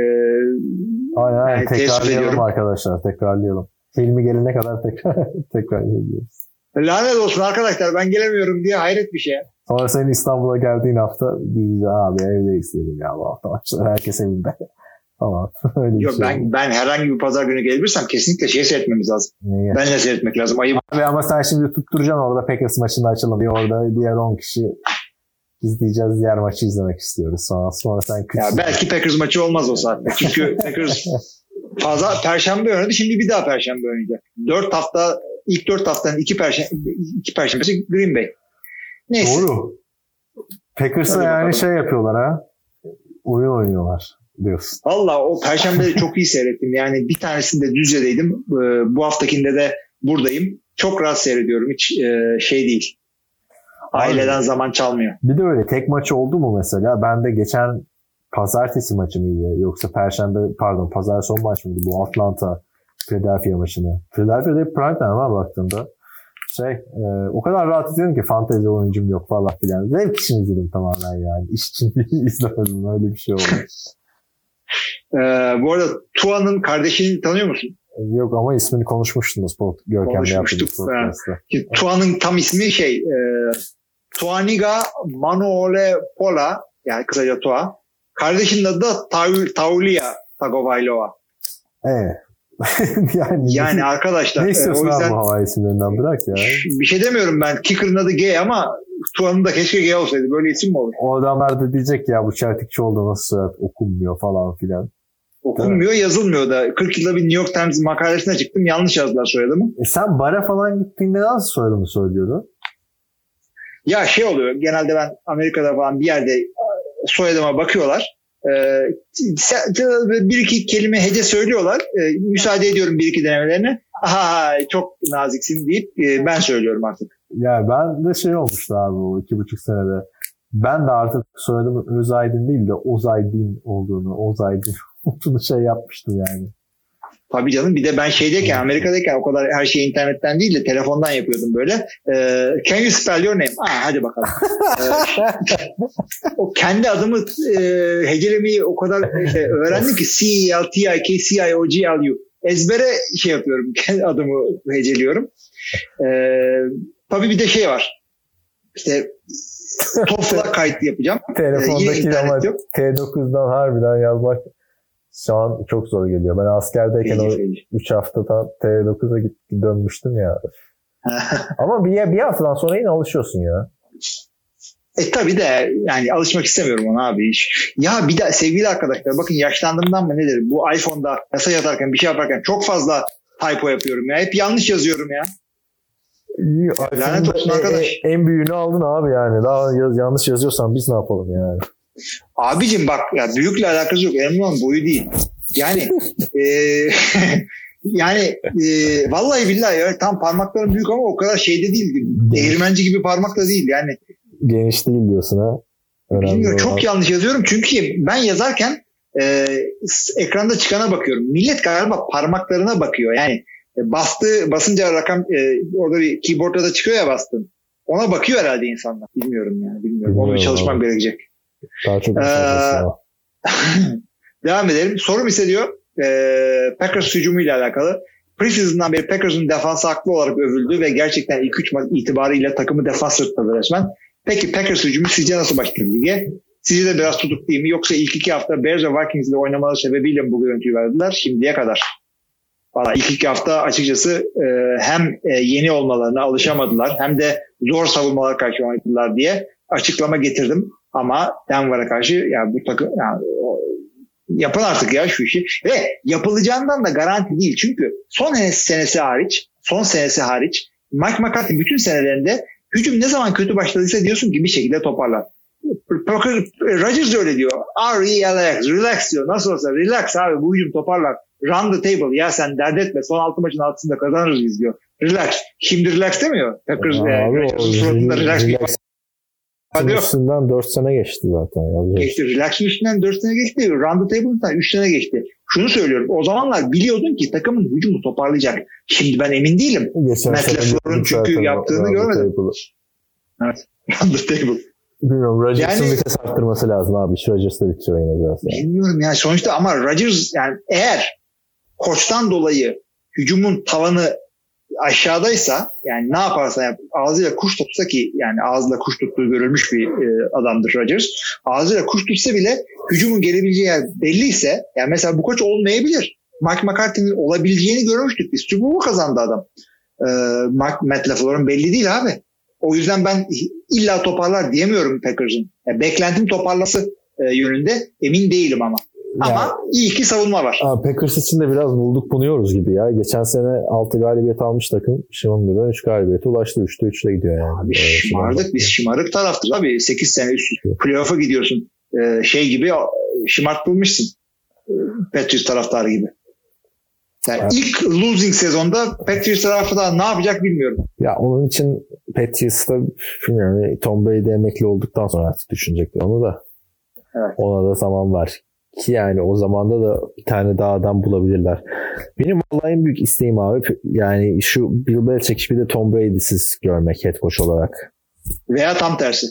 aynen aynen. Yani tekrarlayalım arkadaşlar. Tekrarlayalım. Filmi gelene kadar tekrar tekrar ediyoruz. Lanet olsun arkadaşlar ben gelemiyorum diye hayret bir şey. Sonra senin İstanbul'a geldiğin hafta biz abi evde istedim ya bu hafta maçlar herkes evinde. Ama öyle Yok şey ben, ben herhangi bir pazar günü gelebilirsem kesinlikle şey seyretmemiz lazım. Niye? Ben de seyretmek lazım. Ayıp. Abi ama sen şimdi tutturacaksın orada Packers maçını açalım diye orada diğer 10 kişi izleyeceğiz. Diğer maçı izlemek istiyoruz. Sonra, sonra sen küçük. Ya belki Packers maçı olmaz o saatte. Çünkü Packers fazla perşembe oynadı. Şimdi bir daha perşembe oynayacak. Dört hafta ilk dört haftanın iki perşembe iki perşembesi Green Bay. Neyse. Doğru. Packers'a yani şey yapıyorlar ha. Oyun oynuyorlar diyorsun. Valla o perşembe de çok iyi seyrettim. Yani bir tanesinde Düzce'deydim. Ee, Bu haftakinde de buradayım. Çok rahat seyrediyorum. Hiç e, şey değil. Aileden zaman çalmıyor. Bir de öyle tek maç oldu mu mesela? Ben de geçen pazartesi maçı mıydı? Yoksa perşembe pardon pazar son maç mıydı? Bu Atlanta Philadelphia maçını. Philadelphia'da prime time ama baktığımda. Şey e, o kadar rahat izledim ki fantezi oyuncum yok falan filan. Zevk için izledim tamamen yani. İş için izlemedim. Öyle bir şey oldu. Ee, bu arada Tua'nın kardeşini tanıyor musun? Yok ama ismini konuşmuştunuz pod, Görkem'le Konuşmuştuk. Ki Tua'nın tam ismi şey e, Tuaniga Manuole Pola yani kısaca Tua. Kardeşinin adı da Taul- Taulia Tagovailoa. Evet. yani, Yani arkadaşlar ne e, istiyorsun o yüzden abi bu hava isimlerinden bırak ya. bir şey demiyorum ben. Kicker'ın adı G ama Tua'nın da keşke G olsaydı. Böyle isim mi olur? O adamlar da diyecek ya bu Çeltikçi oldu nasıl soyad okunmuyor falan filan. Okunmuyor, yazılmıyor da. 40 yılda bir New York Times makalesine çıktım. Yanlış yazdılar soyadımı. E sen bara falan gittiğinde nasıl soyadını söylüyordun? Ya şey oluyor. Genelde ben Amerika'da falan bir yerde e, soyadıma bakıyorlar. Ee, bir iki kelime hece söylüyorlar. Ee, müsaade ediyorum bir iki denemelerine. Aha çok naziksin deyip e, ben söylüyorum artık. Ya ben de şey olmuştu abi o iki buçuk senede. Ben de artık soyadımın Özaydın değil de Ozaydin olduğunu, Ozaydin olduğunu şey yapmıştım yani. Tabii canım bir de ben şeydeyken Amerika'dayken o kadar her şey internetten değil de telefondan yapıyordum böyle. Ee, can you spell your name? Aa, hadi bakalım. Ee, o kendi adımı e, hecelemeyi o kadar işte, öğrendim ki C-E-L-T-I-K-C-I-O-G-L-U. Ezbere şey yapıyorum. Kendi adımı heceliyorum. Ee, tabii bir de şey var. İşte TOEFL'a kayıt yapacağım. Ee, Telefondaki internet ama yok. T9'dan harbiden yazmak şu an çok zor geliyor. Ben askerdeyken o Feci, feci. 3 haftadan T9'a git, dönmüştüm ya. ama bir, bir haftadan sonra yine alışıyorsun ya. E tabii de yani alışmak istemiyorum ona abi. Ya bir de sevgili arkadaşlar bakın yaşlandığımdan mı nedir? Bu iPhone'da mesaj atarken bir şey yaparken çok fazla typo yapıyorum ya. Hep yanlış yazıyorum ya. Lanet olsun En- arkadaş. En, büyüğünü aldın abi yani. Daha yanlış yazıyorsan biz ne yapalım yani. Abicim bak ya büyükle alakası yok. Önemli olan boyu değil. Yani e, yani e, vallahi billahi ya, tam parmaklarım büyük ama o kadar şeyde değil. Değirmenci gibi parmak da değil. Yani Geniş değil diyorsun ha. Önemli Bilmiyorum, çok yanlış yazıyorum çünkü ben yazarken e, ekranda çıkana bakıyorum. Millet galiba parmaklarına bakıyor. Yani e, bastığı basınca rakam e, orada bir keyboardda da çıkıyor ya bastın. Ona bakıyor herhalde insanlar. Bilmiyorum yani bilmiyorum. Onu Bilmiyorum çalışmam abi. gerekecek. Daha çok Ee. Devam edelim. Sorum ise diyor e, Packers hücumuyla alakalı. Preseason'dan beri Packers'ın defansı haklı olarak övüldü ve gerçekten ilk 3 maç itibariyle takımı defans sırtladı resmen. Peki Packers hücumu sizce nasıl başladı lige? Sizce de biraz tutuk değil mi? Yoksa ilk iki hafta Bears ve Vikings ile oynamaları sebebiyle mi bu görüntüyü verdiler şimdiye kadar? Valla ilk iki hafta açıkçası e, hem e, yeni olmalarına alışamadılar hem de zor savunmalar karşı oynadılar diye açıklama getirdim. Ama Denver'a karşı yani bu takım yani, yapın artık ya şu işi. Ve yapılacağından da garanti değil. Çünkü son senesi hariç son senesi hariç Mike McCarthy bütün senelerinde hücum ne zaman kötü başladıysa diyorsun ki bir şekilde toparlar. Rodgers da öyle diyor. R-E-L-X, relax diyor. Nasıl olsa relax abi bu hücum toparlar. Run the table. Ya sen dert etme. Son 6 maçın altısında kazanırız biz diyor. Relax. Şimdi relax demiyor. Packers e, Abi o suratında relax relax yok. üstünden 4 sene geçti zaten. Ya. Geçti. Relax'ın üstünden 4 sene geçti. Run the table'dan 3 sene geçti. Şunu söylüyorum. O zamanlar biliyordun ki takımın hücumu toparlayacak. Şimdi ben emin değilim. Geçen Matt LaFleur'un çünkü yaptığını görmedim. table'ı. Run the table. Bilmiyorum. Rodgers'ın Yani- vites arttırması lazım abi. Şu Rodgers'la bitiyor yine biraz. Yani. Bilmiyorum yani sonuçta ama Rodgers yani eğer koçtan dolayı hücumun tavanı aşağıdaysa yani ne yaparsa yap ağzıyla kuş tutsa ki yani ağzıyla kuş tuttuğu görülmüş bir e, adamdır Rodgers. Ağzıyla kuş tutsa bile hücumun gelebileceği yer belliyse yani mesela bu koç olmayabilir. Mike McCarthy'nin olabileceğini görmüştük biz. Bowl kazandı adam. Ee, Mark, Matt LaFleur'un belli değil abi. O yüzden ben illa toparlar diyemiyorum Packers'ın. Yani beklentim toparlası e, yönünde emin değilim ama. Ama iyi ki savunma var. Packers için de biraz bulduk bunuyoruz gibi ya. Geçen sene 6 galibiyet almış takım. Şimdi 3 galibiyete ulaştı. 3'te 3'le gidiyor yani. Abi şımardık biz şımarık taraftır abi. 8 sene üst. Playoff'a gidiyorsun. Ee, şey gibi şımartılmışsın. Ee, Patriots taraftarı gibi. Yani Evet. ilk losing sezonda Patriots tarafı da ne yapacak bilmiyorum. Ya onun için Patriots'ta bilmiyorum Tom Brady emekli olduktan sonra artık düşünecekler onu da. Evet. Ona da zaman var. Ki yani o zamanda da bir tane daha adam bulabilirler. Benim vallahi en büyük isteğim abi yani şu Bill Belichick bir de Tom Brady'siz görmek head coach olarak. Veya tam tersi.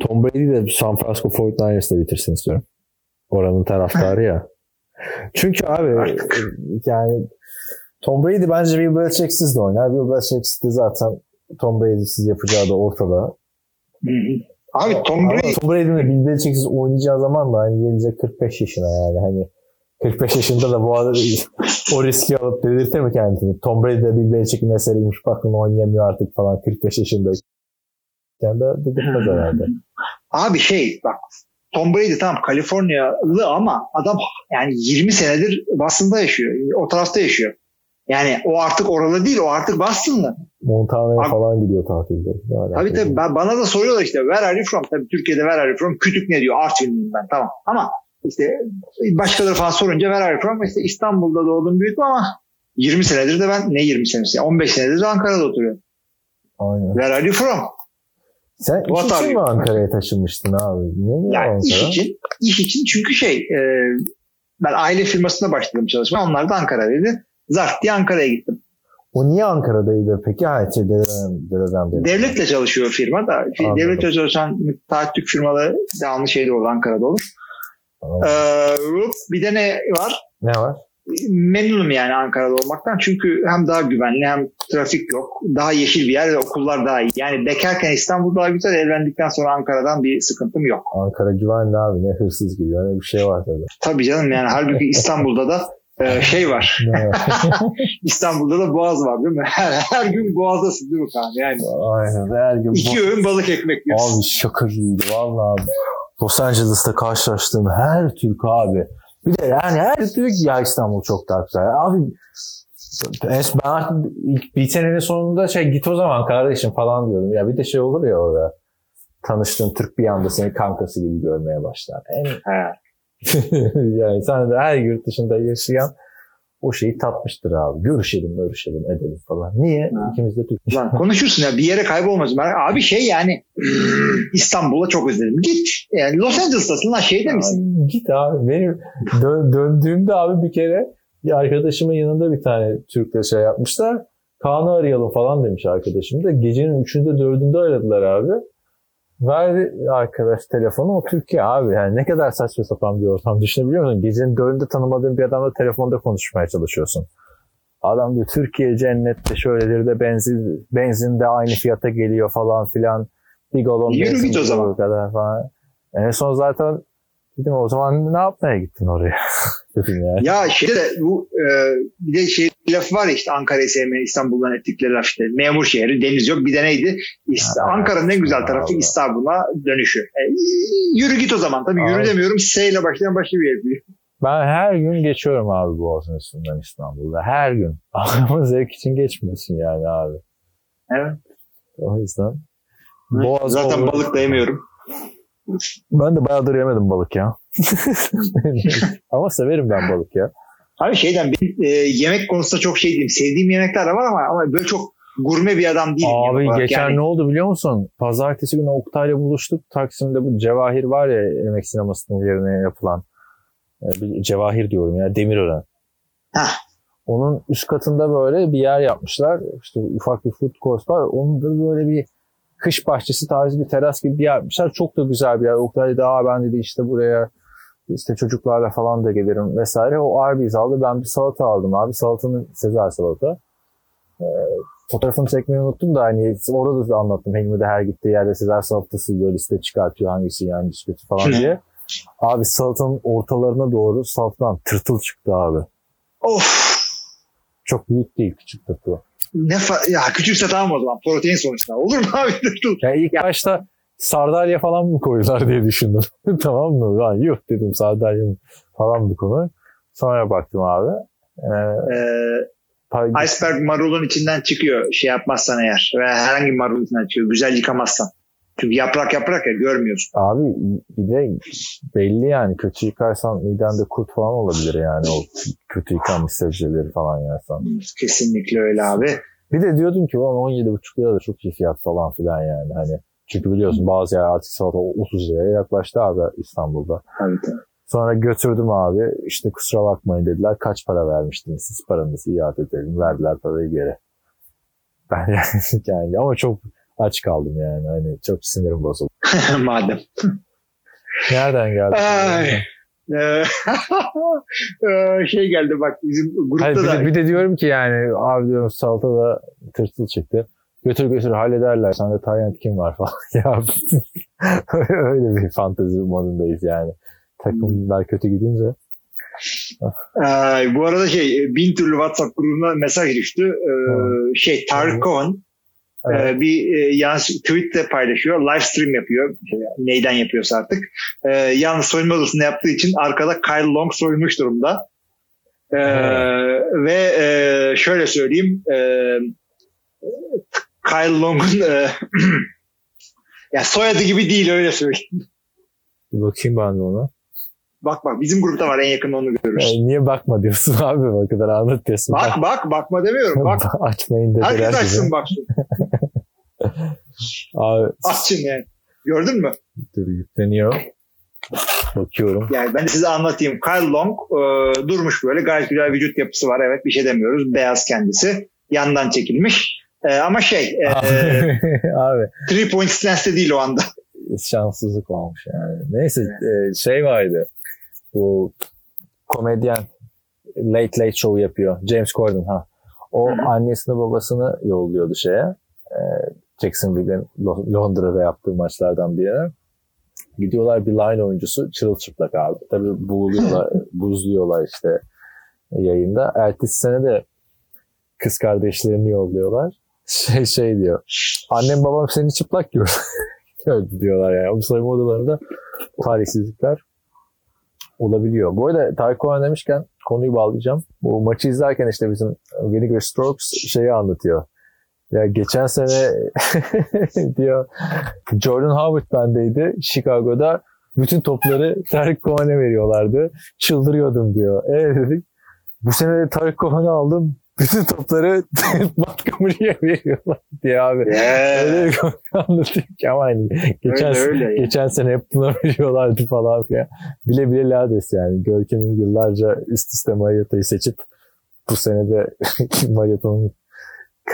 Tom Brady de San Francisco 49ers'da bitirsin istiyorum. Oranın taraftarı ya. Çünkü abi Artık. yani Tom Brady bence Bill Belichick'siz de oynar. Bill Belichick'siz de zaten Tom Brady'siz yapacağı da ortada. Abi Tom Brady Tom Brady'nin de Bill Belichick'siz oynayacağı zaman da hani gelecek 45 yaşına yani hani 45 yaşında da bu arada o riski alıp delirtir mi kendini? Tom Brady de Bill Belichick'in eseriymiş bakın oynayamıyor artık falan 45 yaşında. Yani de dedirtmez herhalde. Abi şey bak Tom Brady tamam Kaliforniyalı ama adam yani 20 senedir Boston'da yaşıyor. O tarafta yaşıyor. Yani o artık oralı değil o artık Boston'lı. Montana'ya falan gidiyor tatilde. Alaka? Tabii tabii ben, bana da soruyorlar işte where are you from? Tabii Türkiye'de where are you from? Kütük ne diyor? Artvinliyim ben tamam. Ama işte başkaları falan sorunca where are you from? İşte İstanbul'da doğdum büyüdüm ama 20 senedir de ben ne 20 senesi? 15 senedir de Ankara'da oturuyorum. Aynen. Where are you from? Sen iş What için mi? Ankara'ya taşınmıştın abi? Ne ya Yani Ankara? iş için, iş için çünkü şey e, ben aile firmasında başladım çalışmaya. Onlar da Ankara'daydı. Zart diye Ankara'ya gittim. O niye Ankara'daydı peki? Ha, şey, Dereden, Dereden. Devletle çalışıyor firma da. Anladım. Devletle çalışan müteahhitlik firmaları devamlı şeyde olur Ankara'da olur. Tamam. Ee, bir de ne var? Ne var? Memnunum yani Ankara'da olmaktan. Çünkü hem daha güvenli hem trafik yok. Daha yeşil bir yer ve okullar daha iyi. Yani bekarken İstanbul daha güzel. Evlendikten sonra Ankara'dan bir sıkıntım yok. Ankara güvenli abi. Ne hırsız gibi. Öyle bir şey var tabii. Tabii canım yani halbuki İstanbul'da da e, şey var. İstanbul'da da boğaz var değil mi? Her, her gün boğazdasın değil mi Kaan? Yani Aynen. Her gün iki öğün balık ekmek yiyorsun. Abi şaka gibiydi vallahi abi. Los Angeles'ta karşılaştığım her Türk abi. Bir de yani her Türk ya İstanbul çok daha güzel. Abi en- ben artık bir senenin sonunda şey git o zaman kardeşim falan diyordum. Ya bir de şey olur ya orada. Tanıştığın Türk bir anda seni kankası gibi görmeye başlar. En, He. yani sen de her yurt dışında yaşayan o şeyi tatmıştır abi. Görüşelim, görüşelim, edelim falan. Niye? Ha. İkimiz de Türk. Lan konuşursun ya bir yere kaybolmasın. Ben, abi şey yani İstanbul'a çok özledim. Git. Yani Los Angeles'tasın lan şeyde misin? Ay, Git abi. Benim dö- döndüğümde abi bir kere bir arkadaşımın yanında bir tane Türk'le şey yapmışlar. Kaan'ı arayalım falan demiş arkadaşım da. Gecenin üçünde dördünde aradılar abi. Verdi arkadaş telefonu o Türkiye abi. Yani ne kadar saçma sapan bir ortam düşünebiliyor musun? Gecenin dördünde tanımadığın bir adamla telefonda konuşmaya çalışıyorsun. Adam diyor Türkiye cennette şöyledir de benzin, benzin de aynı fiyata geliyor falan filan. Bir galon Yürü benzin git o zaman. kadar falan. En son zaten dedim o zaman ne yapmaya gittin oraya? dedim yani. Ya şeyde de bu e, bir de şey laf var işte Ankara'yı sevmeyen İstanbul'dan ettikleri laf işte. Memur şehri, deniz yok. Bir de neydi? Ha, Ankara'nın en güzel tarafı Allah. İstanbul'a dönüşü. E, yürü git o zaman. Tabii yürü Abi. demiyorum. S ile başlayan başka bir yer. Ben her gün geçiyorum abi Boğaz'ın üstünden İstanbul'da. Her gün. Ama zevk için geçmiyorsun yani abi. Evet. O yüzden. Boğaz Zaten olur. balık da yemiyorum. Ben de bayağıdır yemedim balık ya. Ama severim ben balık ya. Abi şeyden benim e, yemek konusunda çok şey diyeyim. Sevdiğim yemekler de var ama, ama böyle çok gurme bir adam değilim. Abi geçen Yani- ne oldu biliyor musun? Pazartesi günü Oktay'la buluştuk. Taksim'de bu Cevahir var ya yemek sinemasının yerine yapılan. E, bir Cevahir diyorum ya Demirören. Hah. Onun üst katında böyle bir yer yapmışlar. İşte ufak bir food court var. Onun da böyle bir kış bahçesi tarzı bir teras gibi bir yer yapmışlar. Çok da güzel bir yer. Oktay dedi Aa, ben dedi işte buraya işte çocuklarla falan da gelirim vesaire. O Arby's aldı. Ben bir salata aldım abi. Salatanın Sezar salata. Ee, fotoğrafını çekmeyi unuttum da hani orada da anlattım. Hilmi de her gittiği yerde Sezar salatası yiyor. Liste çıkartıyor hangisi yani kötü falan diye. Abi salatanın ortalarına doğru salatadan tırtıl çıktı abi. Of. Çok büyük değil küçük tırtıl. Ne fa- ya küçükse tamam o zaman. Protein sonuçta. Olur mu abi? Yani ilk başta Sardalya falan mı koydular diye düşündüm. tamam mı? Lan yuh dedim Sardalya mı falan bir konu. Sonra baktım abi. Ee, Ee, pay- iceberg marulun içinden çıkıyor şey yapmazsan eğer. Veya herhangi bir marulun içinden çıkıyor. Güzel yıkamazsan. Çünkü yaprak yaprak ya görmüyorsun. Abi bir de belli yani kötü yıkarsan midende kurt falan olabilir yani o kötü yıkanmış sebzeleri falan yersen. Kesinlikle öyle abi. Bir de diyordum ki ulan 17,5 lira da çok iyi fiyat falan filan yani. Hani çünkü biliyorsun bazı yer artık salata 30 liraya yaklaştı abi İstanbul'da. Tabii. Sonra götürdüm abi işte kusura bakmayın dediler kaç para vermiştiniz siz paranızı iade edelim verdiler parayı geri. Ben yani, yani ama çok aç kaldım yani hani çok sinirim bozuldu. Madem. Nereden geldi? Ay. Ee, ee, şey geldi bak bizim grupta Hayır, bir, da de, bir de diyorum ki yani abi diyorum salatada tırtıl çıktı. Götür götür hallederler. Sende Tayland kim var falan. ya öyle bir fantezi modundayız yani. Takımlar kötü gidince. Ay, bu arada şey bin türlü WhatsApp grubuna mesaj düştü. Ee, Hı. şey Tarık Cohen Evet. e, bir e, yanlış tweet de paylaşıyor. Live stream yapıyor. Şey, neyden yapıyorsa artık. E, yalnız soyunma odasında yaptığı için arkada Kyle Long soyunmuş durumda. E, ve e, şöyle söyleyeyim. E, Kyle Long'un e, ya soyadı gibi değil öyle söyleyeyim. Bir bakayım ben de ona. Bak bak bizim grupta var en yakın onu görürüz. E, niye bakma diyorsun abi o kadar anlatıyorsun. Bak bak bakma demiyorum. Bak Açmayın dediler herkes gibi. açsın baksın. Abi Açsın yani. Gördün mü? dur yükleniyor. Bakıyorum. Yani ben de size anlatayım. Kyle Long e, durmuş böyle. Gayet güzel vücut yapısı var. Evet bir şey demiyoruz. Beyaz kendisi. Yandan çekilmiş. E, ama şey e, abi three point stance'de değil o anda. şanssızlık olmuş yani. Neyse e, şey vardı. Bu komedyen Late Late Show yapıyor. James Corden ha. O Hı hı. annesini babasını yolluyordu şeye. E, Jacksonville'in Lo- Londra'da yaptığı maçlardan bir yere. Gidiyorlar bir line oyuncusu çırılçıplak abi. Tabii buğuluyorlar, buzluyorlar işte yayında. Ertesi sene de kız kardeşlerini yolluyorlar. Şey şey diyor. Annem babam seni çıplak gör. Diyorlar yani. Bu soyunma odalarında talihsizlikler olabiliyor. Bu arada Tarık Cohen demişken konuyu bağlayacağım. Bu maçı izlerken işte bizim Vinegar Strokes şeyi anlatıyor. Ya geçen sene diyor Jordan Howard bendeydi. Chicago'da bütün topları Tarık Cohen'e veriyorlardı. Çıldırıyordum diyor. E dedik. Bu sene de Tarık Cohen'i aldım. Bütün topları Montgomery'e veriyorlar diye abi. Öyle bir anlatıyor ki ama hani geçen, Öyle, öyle yani. geçen sene hep buna veriyorlardı falan filan. Bile bile lades yani. Görkem'in yıllarca üst üste Mariota'yı seçip bu sene de Mariota'nın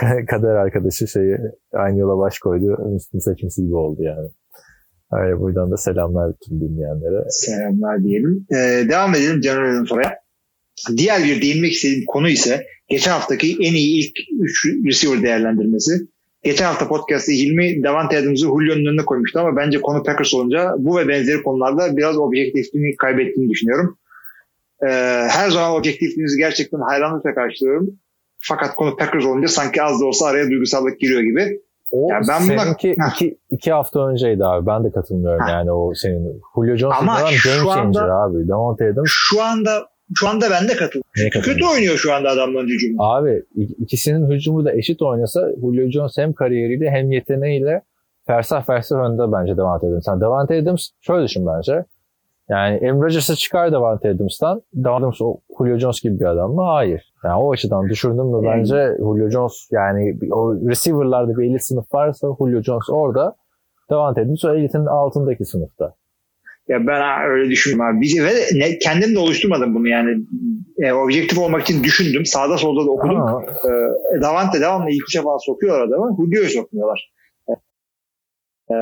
ka- kader arkadaşı şeyi aynı yola baş koydu. Üstünü seçmesi gibi oldu yani. Öyle buradan da selamlar bütün dinleyenlere. Selamlar diyelim. E, devam edelim Caner'ın soruya. Diğer bir değinmek istediğim konu ise geçen haftaki en iyi ilk 3 receiver değerlendirmesi. Geçen hafta podcast'ta Hilmi Davante Adams'ı Julio'nun önüne koymuştu ama bence konu Packers olunca bu ve benzeri konularda biraz objektifliğini kaybettiğini düşünüyorum. Ee, her zaman objektifliğinizi gerçekten hayranlıkla karşılıyorum. Fakat konu Packers olunca sanki az da olsa araya duygusallık giriyor gibi. O Ya ben buna- seninki Heh. iki, iki hafta önceydi abi. Ben de katılmıyorum Heh. yani o senin. Julio Jones Ama falan game changer anda- abi. Davante Adams Şu anda şu anda ben de neye katılıyor? Kötü oynuyor şu anda adamların hücumu. Abi ik- ikisinin hücumu da eşit oynasa Julio Jones hem kariyeriyle hem yeteneğiyle fersah fersah önde bence Davante Adams. Yani Davante Adams şöyle düşün bence. Yani Aaron Rodgers'ı çıkar Davante Adams'tan. Davante Adams o Julio Jones gibi bir adam mı? Hayır. Yani o açıdan düşündüm mü bence Julio Jones yani o receiver'larda bir elit sınıf varsa Julio Jones orada. Davante Adams o elitin altındaki sınıfta. Ya ben öyle düşünmüyorum abi. Bizi, ve ne, kendim de oluşturmadım bunu yani. E, objektif olmak için düşündüm. Sağda solda da okudum. Ama E, Davante devamlı ilk üçe falan sokuyorlar adamı. Julio'yu sokmuyorlar. E,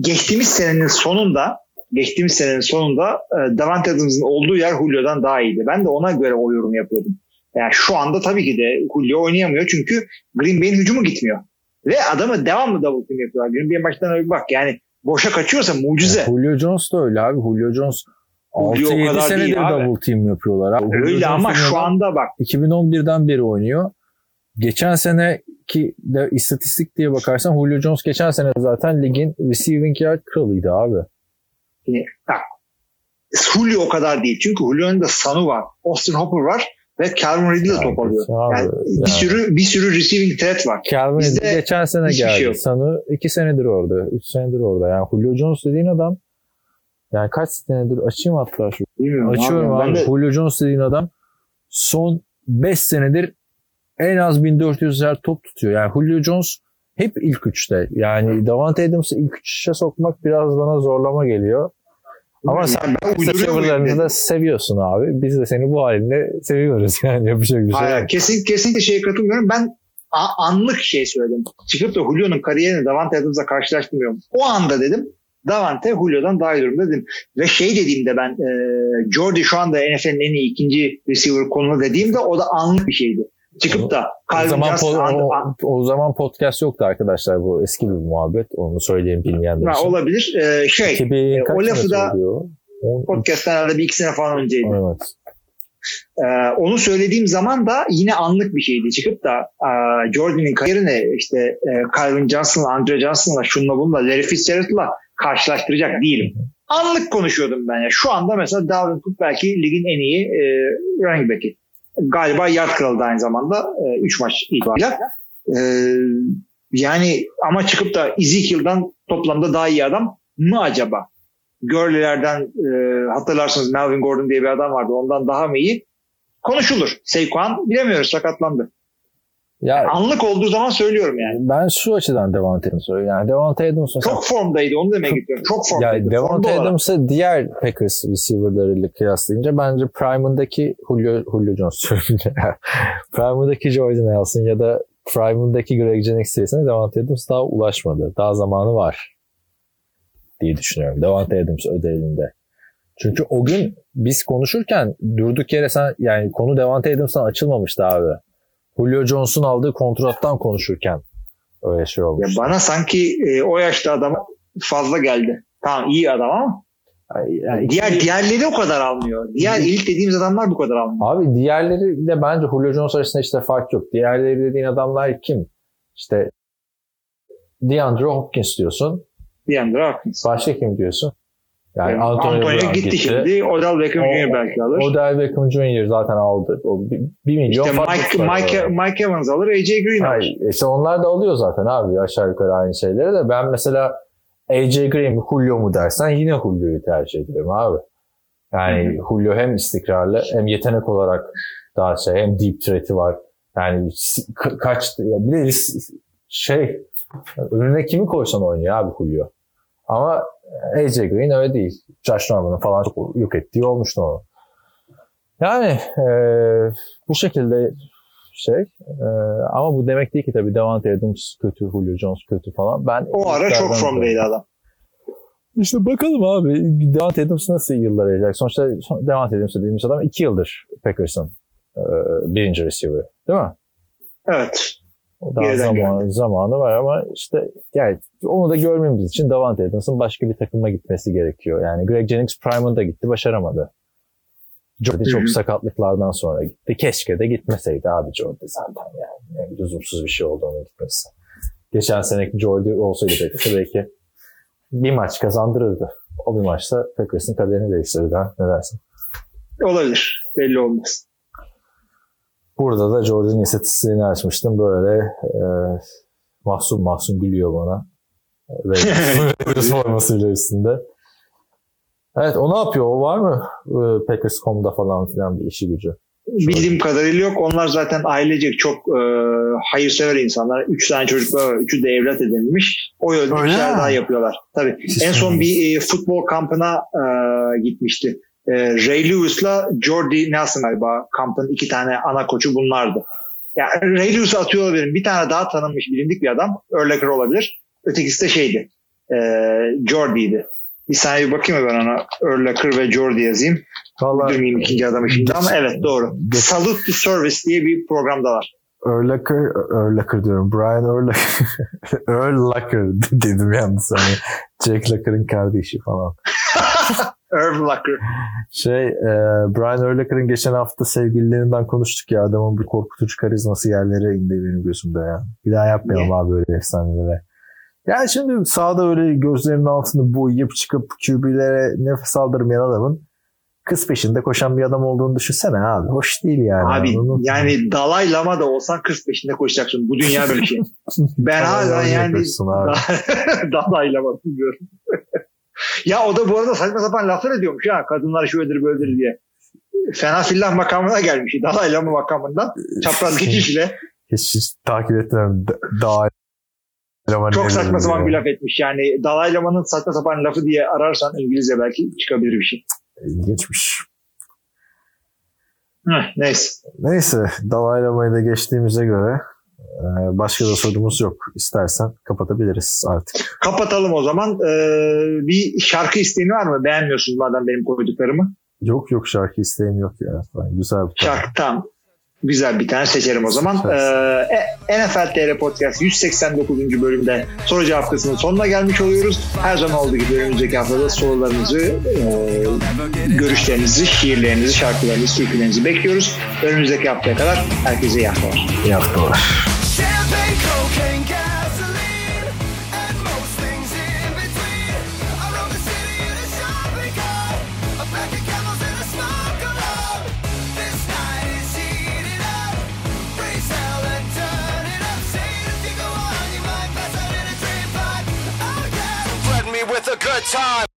geçtiğimiz senenin sonunda geçtiğimiz senenin sonunda e, Davante Adams'ın olduğu yer Julio'dan daha iyiydi. Ben de ona göre o yorum yapıyordum. Yani şu anda tabii ki de Julio oynayamıyor çünkü Green Bay'in hücumu gitmiyor. Ve adamı devamlı double team yapıyorlar. Green Bay bir bak yani boşa kaçıyorsa mucize. Julio Jones da öyle abi. Julio Jones Julio o 6-7 kadar senedir double team yapıyorlar. Abi. Julio Öyle ama Jones'un şu anda bak 2011'den beri oynuyor. Geçen sene ki de istatistik diye bakarsan Julio Jones geçen sene zaten ligin receiving yard kralıydı abi. Yani, bak, Julio o kadar değil. Çünkü Julio'nun da Sanu var. Austin Hopper var ve Calvin Ridley de top alıyor. Abi, Yani yani. bir sürü bir sürü receiving threat var. Calvin Ridley geçen sene hiçbir geldi. şey. Sanı iki senedir orada. Üç senedir orada. Yani Julio Jones dediğin adam yani kaç senedir açayım hatta şu. Bilmiyorum Açıyorum abi. abi. De Julio Jones dediğin adam son 5 senedir en az 1400 yard top tutuyor. Yani Julio Jones hep ilk üçte. Yani Davante Adams'ı ilk üçe sokmak biraz bana zorlama geliyor. Ama sen ben muyum seçimlerini dedim. de seviyorsun abi. Biz de seni bu halinde seviyoruz. Yani yapacak bir şey Hayır, yok. kesin, kesinlikle şeye katılmıyorum. Ben anlık şey söyledim. Çıkıp da Julio'nun kariyerini Davante Adams'la karşılaştırmıyorum. O anda dedim Davante Julio'dan daha iyi durumda dedim. Ve şey dediğimde ben e, Jordy şu anda NFL'in en iyi ikinci receiver konulu dediğimde o da anlık bir şeydi. Çıkıp da O zaman, po- o, o zaman podcast yoktu arkadaşlar. Bu eski bir muhabbet. Onu söyleyeyim bilmeyenler için. olabilir. E, şey 2000 e, o lafı da podcast'tan herhalde bir iki sene falan önceydi. Evet. Ee, onu söylediğim zaman da yine anlık bir şeydi. Çıkıp da e, Jordan'ın kariyerini işte e, Calvin Johnson'la, Andre Johnson'la, şunla bununla, Larry Fitzgerald'la karşılaştıracak değilim. Anlık konuşuyordum ben ya. Şu anda mesela Dalvin Cook belki ligin en iyi e, running back'i. Galiba yard kralı da aynı zamanda 3 maç itibariyle. E, yani ama çıkıp da Ezekiel'dan toplamda daha iyi adam mı acaba? Gurley'lerden e, hatırlarsınız Melvin Gordon diye bir adam vardı. Ondan daha mı iyi? Konuşulur. Saquon bilemiyoruz sakatlandı. Ya Anlık olduğu zaman söylüyorum yani. ben şu açıdan Devante Adams'ı söylüyorum. Yani Devante Adams'ın Çok formdaydı onu demeye getiriyorum. Çok formdaydı. yani Devante Formda olarak. Adams'ı diğer Packers receiver'larıyla kıyaslayınca bence Prime'ındaki Julio, Julio Jones söyleyince Prime'ındaki Jordan Nelson ya da Prime'ındaki Greg Jennings seviyesine Devante Adams daha ulaşmadı. Daha zamanı var diye düşünüyorum. Devante Adams ödelinde. Çünkü o gün biz konuşurken durduk yere sen yani konu Devante Adams'tan açılmamıştı abi. Julio Jones'un aldığı kontrattan konuşurken öyle şey Ya olmuş. bana sanki e, o yaşta adama fazla geldi. Tamam iyi adam ama Yani diğer diğerleri o kadar almıyor. Diğer elit dediğimiz adamlar bu kadar almıyor. Abi diğerleriyle bence Julio Jones arasında işte fark yok. Diğerleri dediğin adamlar kim? İşte DeAndre Hopkins diyorsun. DeAndre Hopkins. Başka kim diyorsun? Yani Yani Antonio, Antonio gitti, gitti. şimdi. Odell Beckham Jr. belki alır. Odell Beckham Jr. zaten aldı. O bir, bir milyon işte Mike, Mike. Mike Evans alır. AJ Green alır. Hayır, işte onlar da alıyor zaten abi aşağı yukarı aynı şeyleri de. Ben mesela AJ Green mi Julio mu dersen yine Julio'yu tercih ederim abi. Yani Julio hem istikrarlı hem yetenek olarak daha şey hem deep threat'i var. Yani kaç ya bir de şey önüne kimi koysan oynuyor abi Julio. Ama AJ Green öyle değil. Josh Norman'ın falan çok yok ettiği olmuştu onu. Yani e, bu şekilde şey e, ama bu demek değil ki tabii Davante Adams kötü, Julio Jones kötü falan. Ben O ara çok formdaydı adam. işte bakalım abi Devante Adams nasıl yıllar yaşayacak? Sonuçta son- Devante Adams dediğimiz adam iki yıldır Packers'ın e, birinci receiver. Değil mi? Evet. Daha zaman, zamanı var ama işte yani onu da görmemiz için Davante Adams'ın başka bir takıma gitmesi gerekiyor. Yani Greg Jennings Prime'ında gitti başaramadı. Hı. çok sakatlıklardan sonra gitti. Keşke de gitmeseydi abi Jordy zaten yani. yani lüzumsuz bir şey oldu onun gitmesi. Geçen seneki Jordy olsaydı belki, belki bir maç kazandırırdı. O bir maçta Packers'ın kaderini değiştirirdi. Ha? Ne dersin? Olabilir. Belli olmaz. Burada da Jordan'ın istatistiğini açmıştım. Böyle e, mahzun mahzun gülüyor bana. Raiders formasıyla üstünde. Evet o ne yapıyor? O var mı? E, Packers.com'da falan filan bir işi gücü. Bildiğim kadarıyla yok. Onlar zaten ailecek çok e, hayırsever insanlar. Üç tane çocuklar var. Üçü de evlat edinmiş. O yönde işler mi? daha yapıyorlar. Tabii. En son bir e, futbol kampına e, gitmişti. E, Ray Lewis'la Jordy Nelson galiba kampın iki tane ana koçu bunlardı. Ya Ray Lewis'u atıyor olabilirim. Bir tane daha tanınmış bilindik bir adam. Urlacher olabilir. Ötekisi de şeydi. E, Jordy'ydi. Bir saniye bir bakayım ben ona. Urlacher ve Jordy yazayım. Valla Bilmeyeyim ikinci adamı şimdi ama evet doğru. Geç- Salute to Service diye bir programdalar. Urlacher, Urlacher diyorum. Brian Urlacher. Urlacher dedim yalnız hani. Jack Lacker'ın kardeşi falan. Irv Locker. Şey, e, Brian Urlacher'ın geçen hafta sevgililerinden konuştuk ya adamın bir korkutucu karizması yerlere indi benim gözümde ya. Bir daha yapmayalım abi böyle efsanelere. Yani şimdi sağda öyle gözlerinin altını boyayıp çıkıp QB'lere nefes aldırmayan adamın kız peşinde koşan bir adam olduğunu düşünsene abi. Hoş değil yani. Abi yani Dalai Lama da olsan kız peşinde koşacaksın. Bu dünya böyle şey. Ben hala yani. Dalai Lama bilmiyorum. ya o da bu arada saçma sapan laflar ediyormuş ya. Kadınlar şöyledir böyledir diye. Fena fillah makamına gelmiş. Dalai Lama makamından. Çapraz geçişle. Hiç, hiç takip etmiyorum. Da- Daha Çok saçma sapan bir laf etmiş. Yani Dalai Lama'nın saçma sapan lafı diye ararsan İngilizce belki çıkabilir bir şey. İlginçmiş. Heh, neyse. Neyse Dalai Lama'yı da geçtiğimize göre e, başka da sorumuz yok. İstersen kapatabiliriz artık. Kapatalım o zaman. Ee, bir şarkı isteğin var mı? Beğenmiyorsunuz madem benim koyduklarımı. Yok yok şarkı isteğim yok ya. Güzel bir. Şarkı tamam. Güzel bir tane seçerim o zaman. Ee, NFL TR Podcast 189. bölümde soru cevap kısmının sonuna gelmiş oluyoruz. Her zaman olduğu gibi önümüzdeki haftada sorularınızı, e, görüşlerinizi, şiirlerinizi, şarkılarınızı, türkülerinizi bekliyoruz. Önümüzdeki haftaya kadar herkese iyi haftalar. İyi haftalar. With a good time.